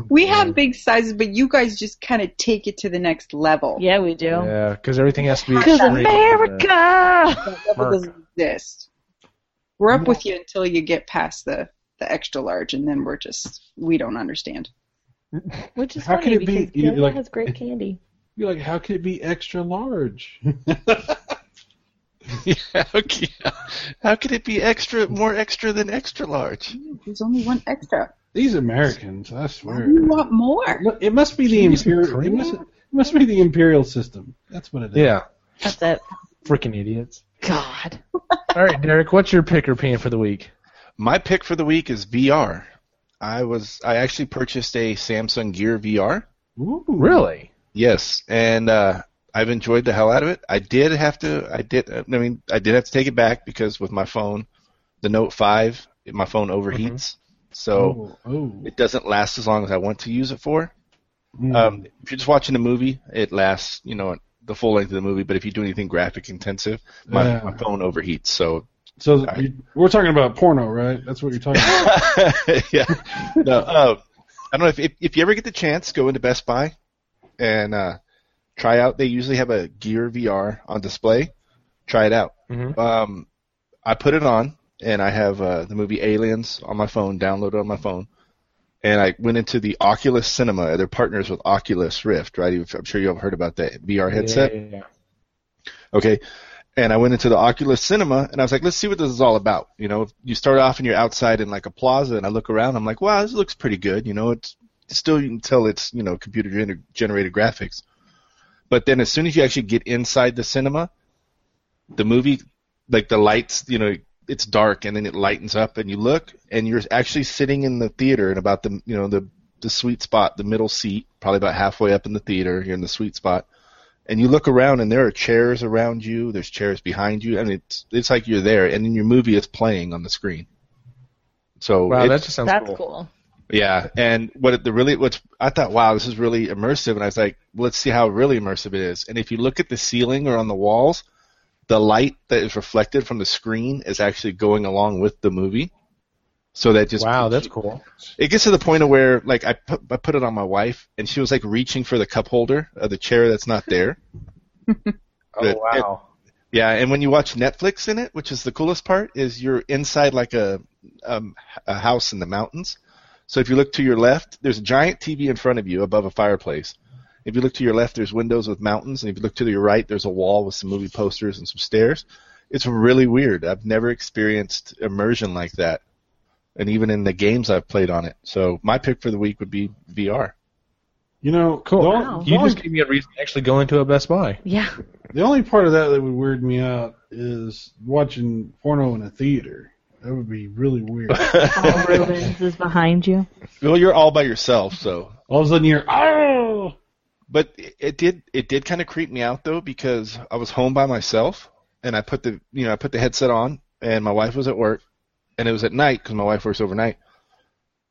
We have big sizes, but you guys just kind of take it to the next level. Yeah, we do. Yeah, because everything has to be. Because. America. That level doesn't exist. We're up with you until you get past the the extra large, and then we're just we don't understand. Which is How funny can it be- because you- Canada like- has great candy. You're like, how can it be extra large? Yeah, okay. How could it be extra, more extra than extra large? There's only one extra. These Americans, I swear. You want more? It must be the Can you some imperial. It must, it must be the imperial system. That's what it is. Yeah, That's it. freaking idiots. God. All right, Derrick, what's your pick or pan for the week? My pick for the week is VR. I was I actually purchased a Samsung Gear VR. Ooh. Really? Yes, and uh, I've enjoyed the hell out of it. I did have to. I did. I mean, I did have to take it back because with my phone, the Note Five, my phone overheats, so Oh. oh. it doesn't last as long as I want to use it for. Mm. Um, if you're just watching a movie, it lasts, you know, the full length of the movie. But if you do anything graphic intensive, my, Yeah. my phone overheats. So so I- we're talking about porno, right? That's what you're talking about. yeah. No, uh, I don't know if, if if you ever get the chance, go into Best Buy and uh, try out. They usually have a Gear VR on display. Try it out. Mhm. Um, I put it on, and I have uh, the movie Aliens on my phone, downloaded on my phone. And I went into the Oculus Cinema. They're partners with Oculus Rift, right? I'm sure you have heard about that VR headset. Yeah, yeah, yeah. Okay. And I went into the Oculus Cinema and I was like, let's see what this is all about. You know, you start off and you're outside in like a plaza and I look around, I'm like, wow, this looks pretty good. You know, it's still, you can tell it's, you know, computer gener- generated graphics. But then as soon as you actually get inside the cinema, the movie, like the lights, you know, it's dark and then it lightens up and you look and you're actually sitting in the theater and about the, you know, the, the sweet spot, the middle seat, probably about halfway up in the theater, you're in the sweet spot and you look around and there are chairs around you there's chairs behind you and it's it's like you're there and then your movie is playing on the screen so Wow, that just sounds That's cool. cool. yeah and what it, the really what's i thought wow this is really immersive and i was like well, let's see how really immersive it is and if you look at the ceiling or on the walls the light that is reflected from the screen is actually going along with the movie so that just Wow, that's cool. it gets to the point of where like I put I put it on my wife and she was like reaching for the cup holder of the chair that's not there. Oh Good. wow. Yeah, and when you watch Netflix in it, which is the coolest part, is you're inside like a um, a house in the mountains, So if you look to your left, there's a giant TV in front of you above a fireplace. If you look to your left, there's windows with mountains, and if you look to your right, there's a wall with some movie posters and some stairs. It's really weird. I've never experienced immersion like that, and even in the games I've played on it. So my pick for the week would be VR. You know, Cool. The, Wow. You just gave me a reason to actually go into a Best Buy. Yeah. the only part of that that would weird me out is watching porno in a theater. That would be really weird. Paul Reubens is behind you. well, you're all by yourself, so All of a sudden you're oh. But it- it did it did kind of creep me out though because I was home by myself and I put the you know I put the headset on and my wife was at work and it was at night because my wife works overnight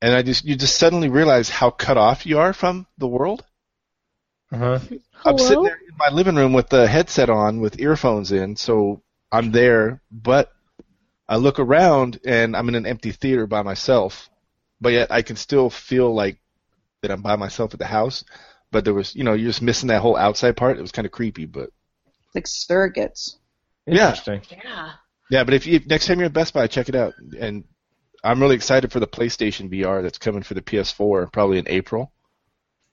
and I just you just suddenly realize how cut off you are from the world. Uh-huh. I'm sitting there in my living room with the headset on with earphones in, so I'm there, but I look around and I'm in an empty theater by myself, but yet I can still feel like that I'm by myself at the house. But there was, you know, you're just missing that whole outside part. It was kind of creepy, but like surrogates. Yeah. Interesting. Yeah. yeah. But if you next time you're at Best Buy, check it out. And I'm really excited for the PlayStation VR that's coming for the PS4 probably in April.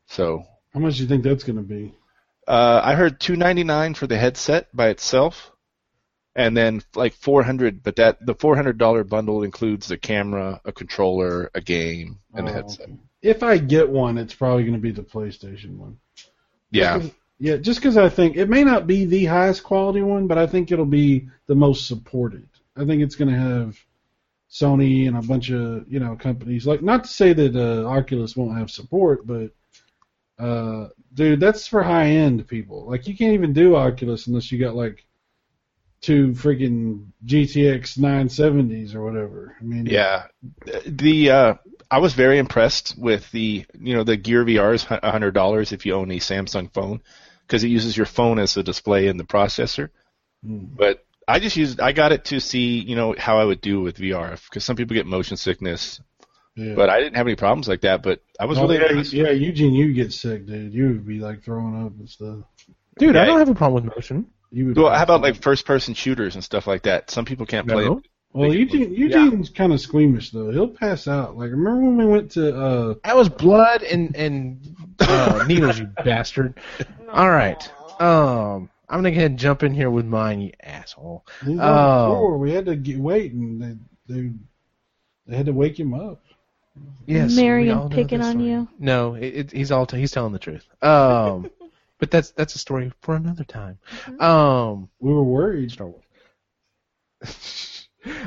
So How much do you think that's going to be? Uh, I heard two ninety nine for the headset by itself, and then like four hundred. But that the four hundred dollar bundle includes the camera, a controller, a game, and the Oh, headset. okay. If I get one, it's probably going to be the PlayStation one. Yeah, Just yeah, just because I think it may not be the highest quality one, but I think it'll be the most supported. I think it's going to have Sony and a bunch of you know companies. Like, not to say that uh, Oculus won't have support, but uh, dude, that's for high end people. Like, you can't even do Oculus unless you got like two freaking GTX 970s or whatever. I mean, yeah. The uh, I was very impressed with the you know the Gear VR is hundred dollars if you own a Samsung phone because it uses your phone as a display in the processor. Hmm. But I just used I got it to see you know how I would do with VR because some people get motion sickness, yeah. but I didn't have any problems like that. But I was Oh, really yeah, yeah, Eugene, you get sick, dude. You would be like throwing up and stuff. Dude, I don't have a problem with motion. You would. Well, how about like first-person shooters and stuff like that? Some people can't play. It. Well, Eugene, Eugene's kind of squeamish though. He'll pass out. Like, remember when we went to? uh That was blood and and uh, needles, you bastard. All right. Um, I'm gonna go ahead and jump in here with mine, you asshole. He's on the floor. We had to get wait, and they they they had to wake him up. Yes, Marion we all know picking on you? No, it, it, he's all t- he's telling the truth. Um, but that's that's a story for another time. Um, We were worried. Star Wars.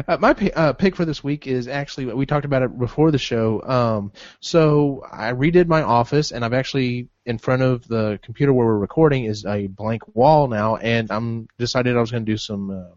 Uh, my uh, pick for this week is actually we talked about it before the show. Um, so I redid my office, and I've actually in front of the computer where we're recording is a blank wall now, and I'm decided I was going to do some um,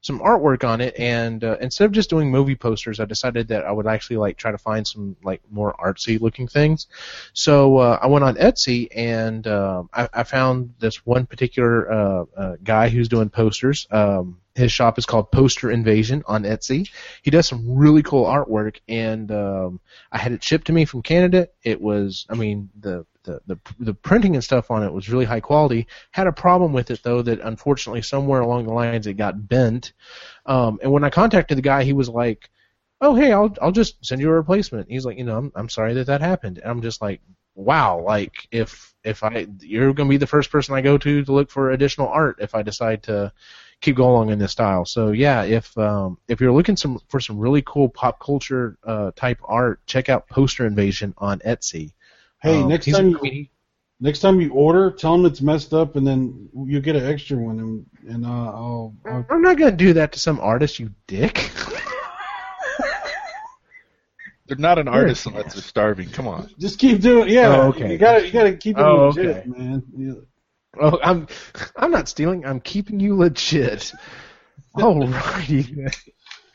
some artwork on it. And uh, instead of just doing movie posters, I decided that I would actually like try to find some like more artsy looking things. So uh, I went on Etsy and um I, I found this one particular uh, uh, guy who's doing posters. Um, his shop is called Poster Invasion on Etsy. He does some really cool artwork, and um, I had it shipped to me from Canada. It was, I mean, the the, the the printing and stuff on it was really high quality. Had a problem with it though that unfortunately somewhere along the lines it got bent. Um, and when I contacted the guy, he was like, "Oh hey, I'll I'll just send you a replacement." He's like, "You know, I'm I'm sorry that that happened." And I'm just like, "Wow, like if if I you're gonna be the first person I go to to look for additional art if I decide to." Keep going along in this style. So yeah, if um, if you're looking some for some really cool pop culture uh, type art, check out Poster Invasion on Etsy. Hey, Um, next time you next time you order, tell them it's messed up, and then you get an extra one, and and uh, I'll, I'll I'm not gonna do that to some artist, you dick. They're not an artist unless they're starving. Come on. just keep doing. Yeah, Oh, okay. You gotta you gotta keep it Oh, legit, okay. man. Oh, I'm I'm not stealing. I'm keeping you legit. Alrighty.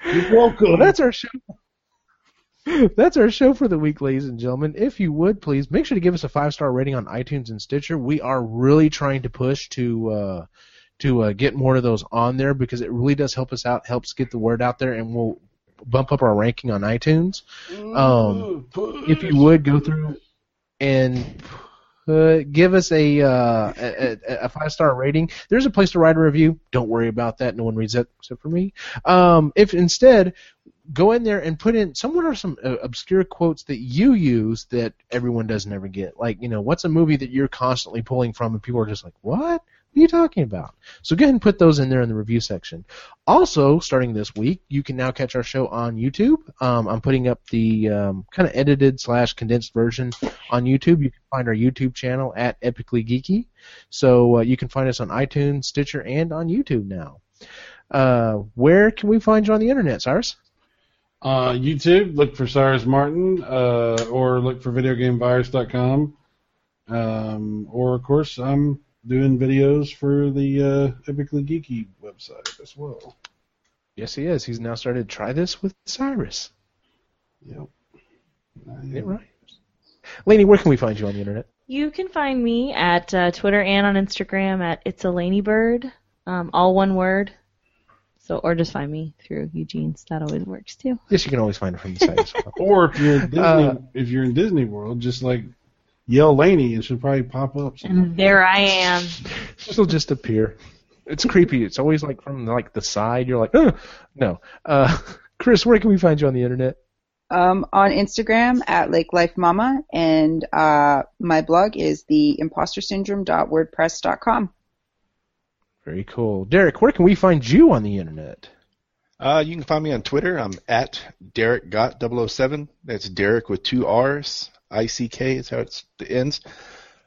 You're welcome. Well, that's our show. That's our show for the week, ladies and gentlemen. If you would please make sure to give us a five star rating on iTunes and Stitcher. We are really trying to push to uh, to uh, get more of those on there because it really does help us out, helps get the word out there, and we'll bump up our ranking on iTunes. Um, if you would go through and uh, give us a, uh, a, a five star rating. There's a place to write a review. Don't worry about that. No one reads that except for me. Um, if instead go in there and put in. Some what are some uh, obscure quotes that you use that everyone doesn't ever get? Like, you know, what's a movie that you're constantly pulling from, and people are just like, what? What are you talking about? So go ahead and put those in there in the review section. Also, starting this week, you can now catch our show on YouTube. Um, I'm putting up the um, kind of edited slash condensed version on YouTube. You can find our YouTube channel at Epically Geeky. So uh, you can find us on iTunes, Stitcher, and on YouTube now. Uh, where can we find you on the internet, Cyrus? Uh, YouTube, look for Cyrus Martin, uh, or look for VideoGameVirus.com. Um, or, of course, I'm doing videos for the uh, Epically Geeky website as well. Yes, he is. He's now started to try this with Cyrus. Yep. It right. Laney, where can we find you on the internet? You can find me at uh, Twitter and on Instagram at It's a Laney Bird, um, all one word. So, or just find me through Eugene's. That always works too. Yes, you can always find it from the site as well. Or if you're in Disney, Uh, if you're in Disney World, just like yell Laney, and she'll probably pop up. And there I am. She'll just appear. It's creepy. It's always like from like the side. You're like, oh, no. Uh, Chris, where can we find you on the internet? Um, on Instagram at Lake Life Mama, and uh, my blog is the impostersyndrome.wordpress.com. Very cool. Derrick, where can we find you on the internet? Uh, you can find me on Twitter. I'm at Derrick Got 007. That's Derrick with two R's. I C K is how it's, it ends.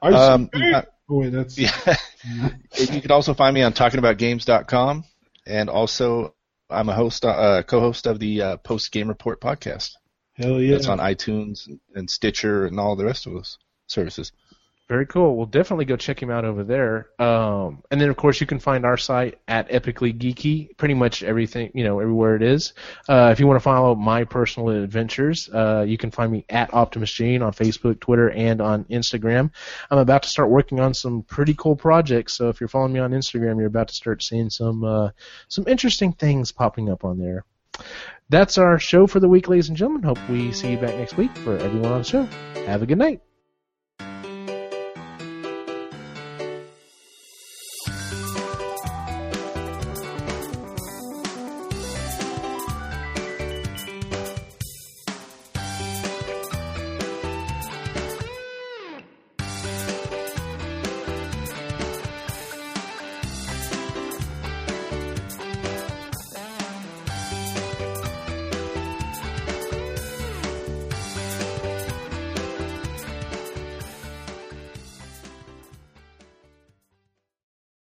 I Um, oh, wait, that's Yeah. you can also find me on talkingaboutgames.com, and also I'm a host, uh, co-host of the uh, Post Game Report podcast. hell yeah. That's on iTunes and Stitcher and all the rest of those services. Very cool. We'll definitely go check him out over there. Um, and then, of course, you can find our site at Epically Geeky, pretty much everything, you know, everywhere it is. Uh, if you want to follow my personal adventures, uh, you can find me at Optimus Gene on Facebook, Twitter, and on Instagram. I'm about to start working on some pretty cool projects, so if you're following me on Instagram, you're about to start seeing some uh, some interesting things popping up on there. That's our show for the week, ladies and gentlemen. Hope we see you back next week for everyone on the show. Have a good night.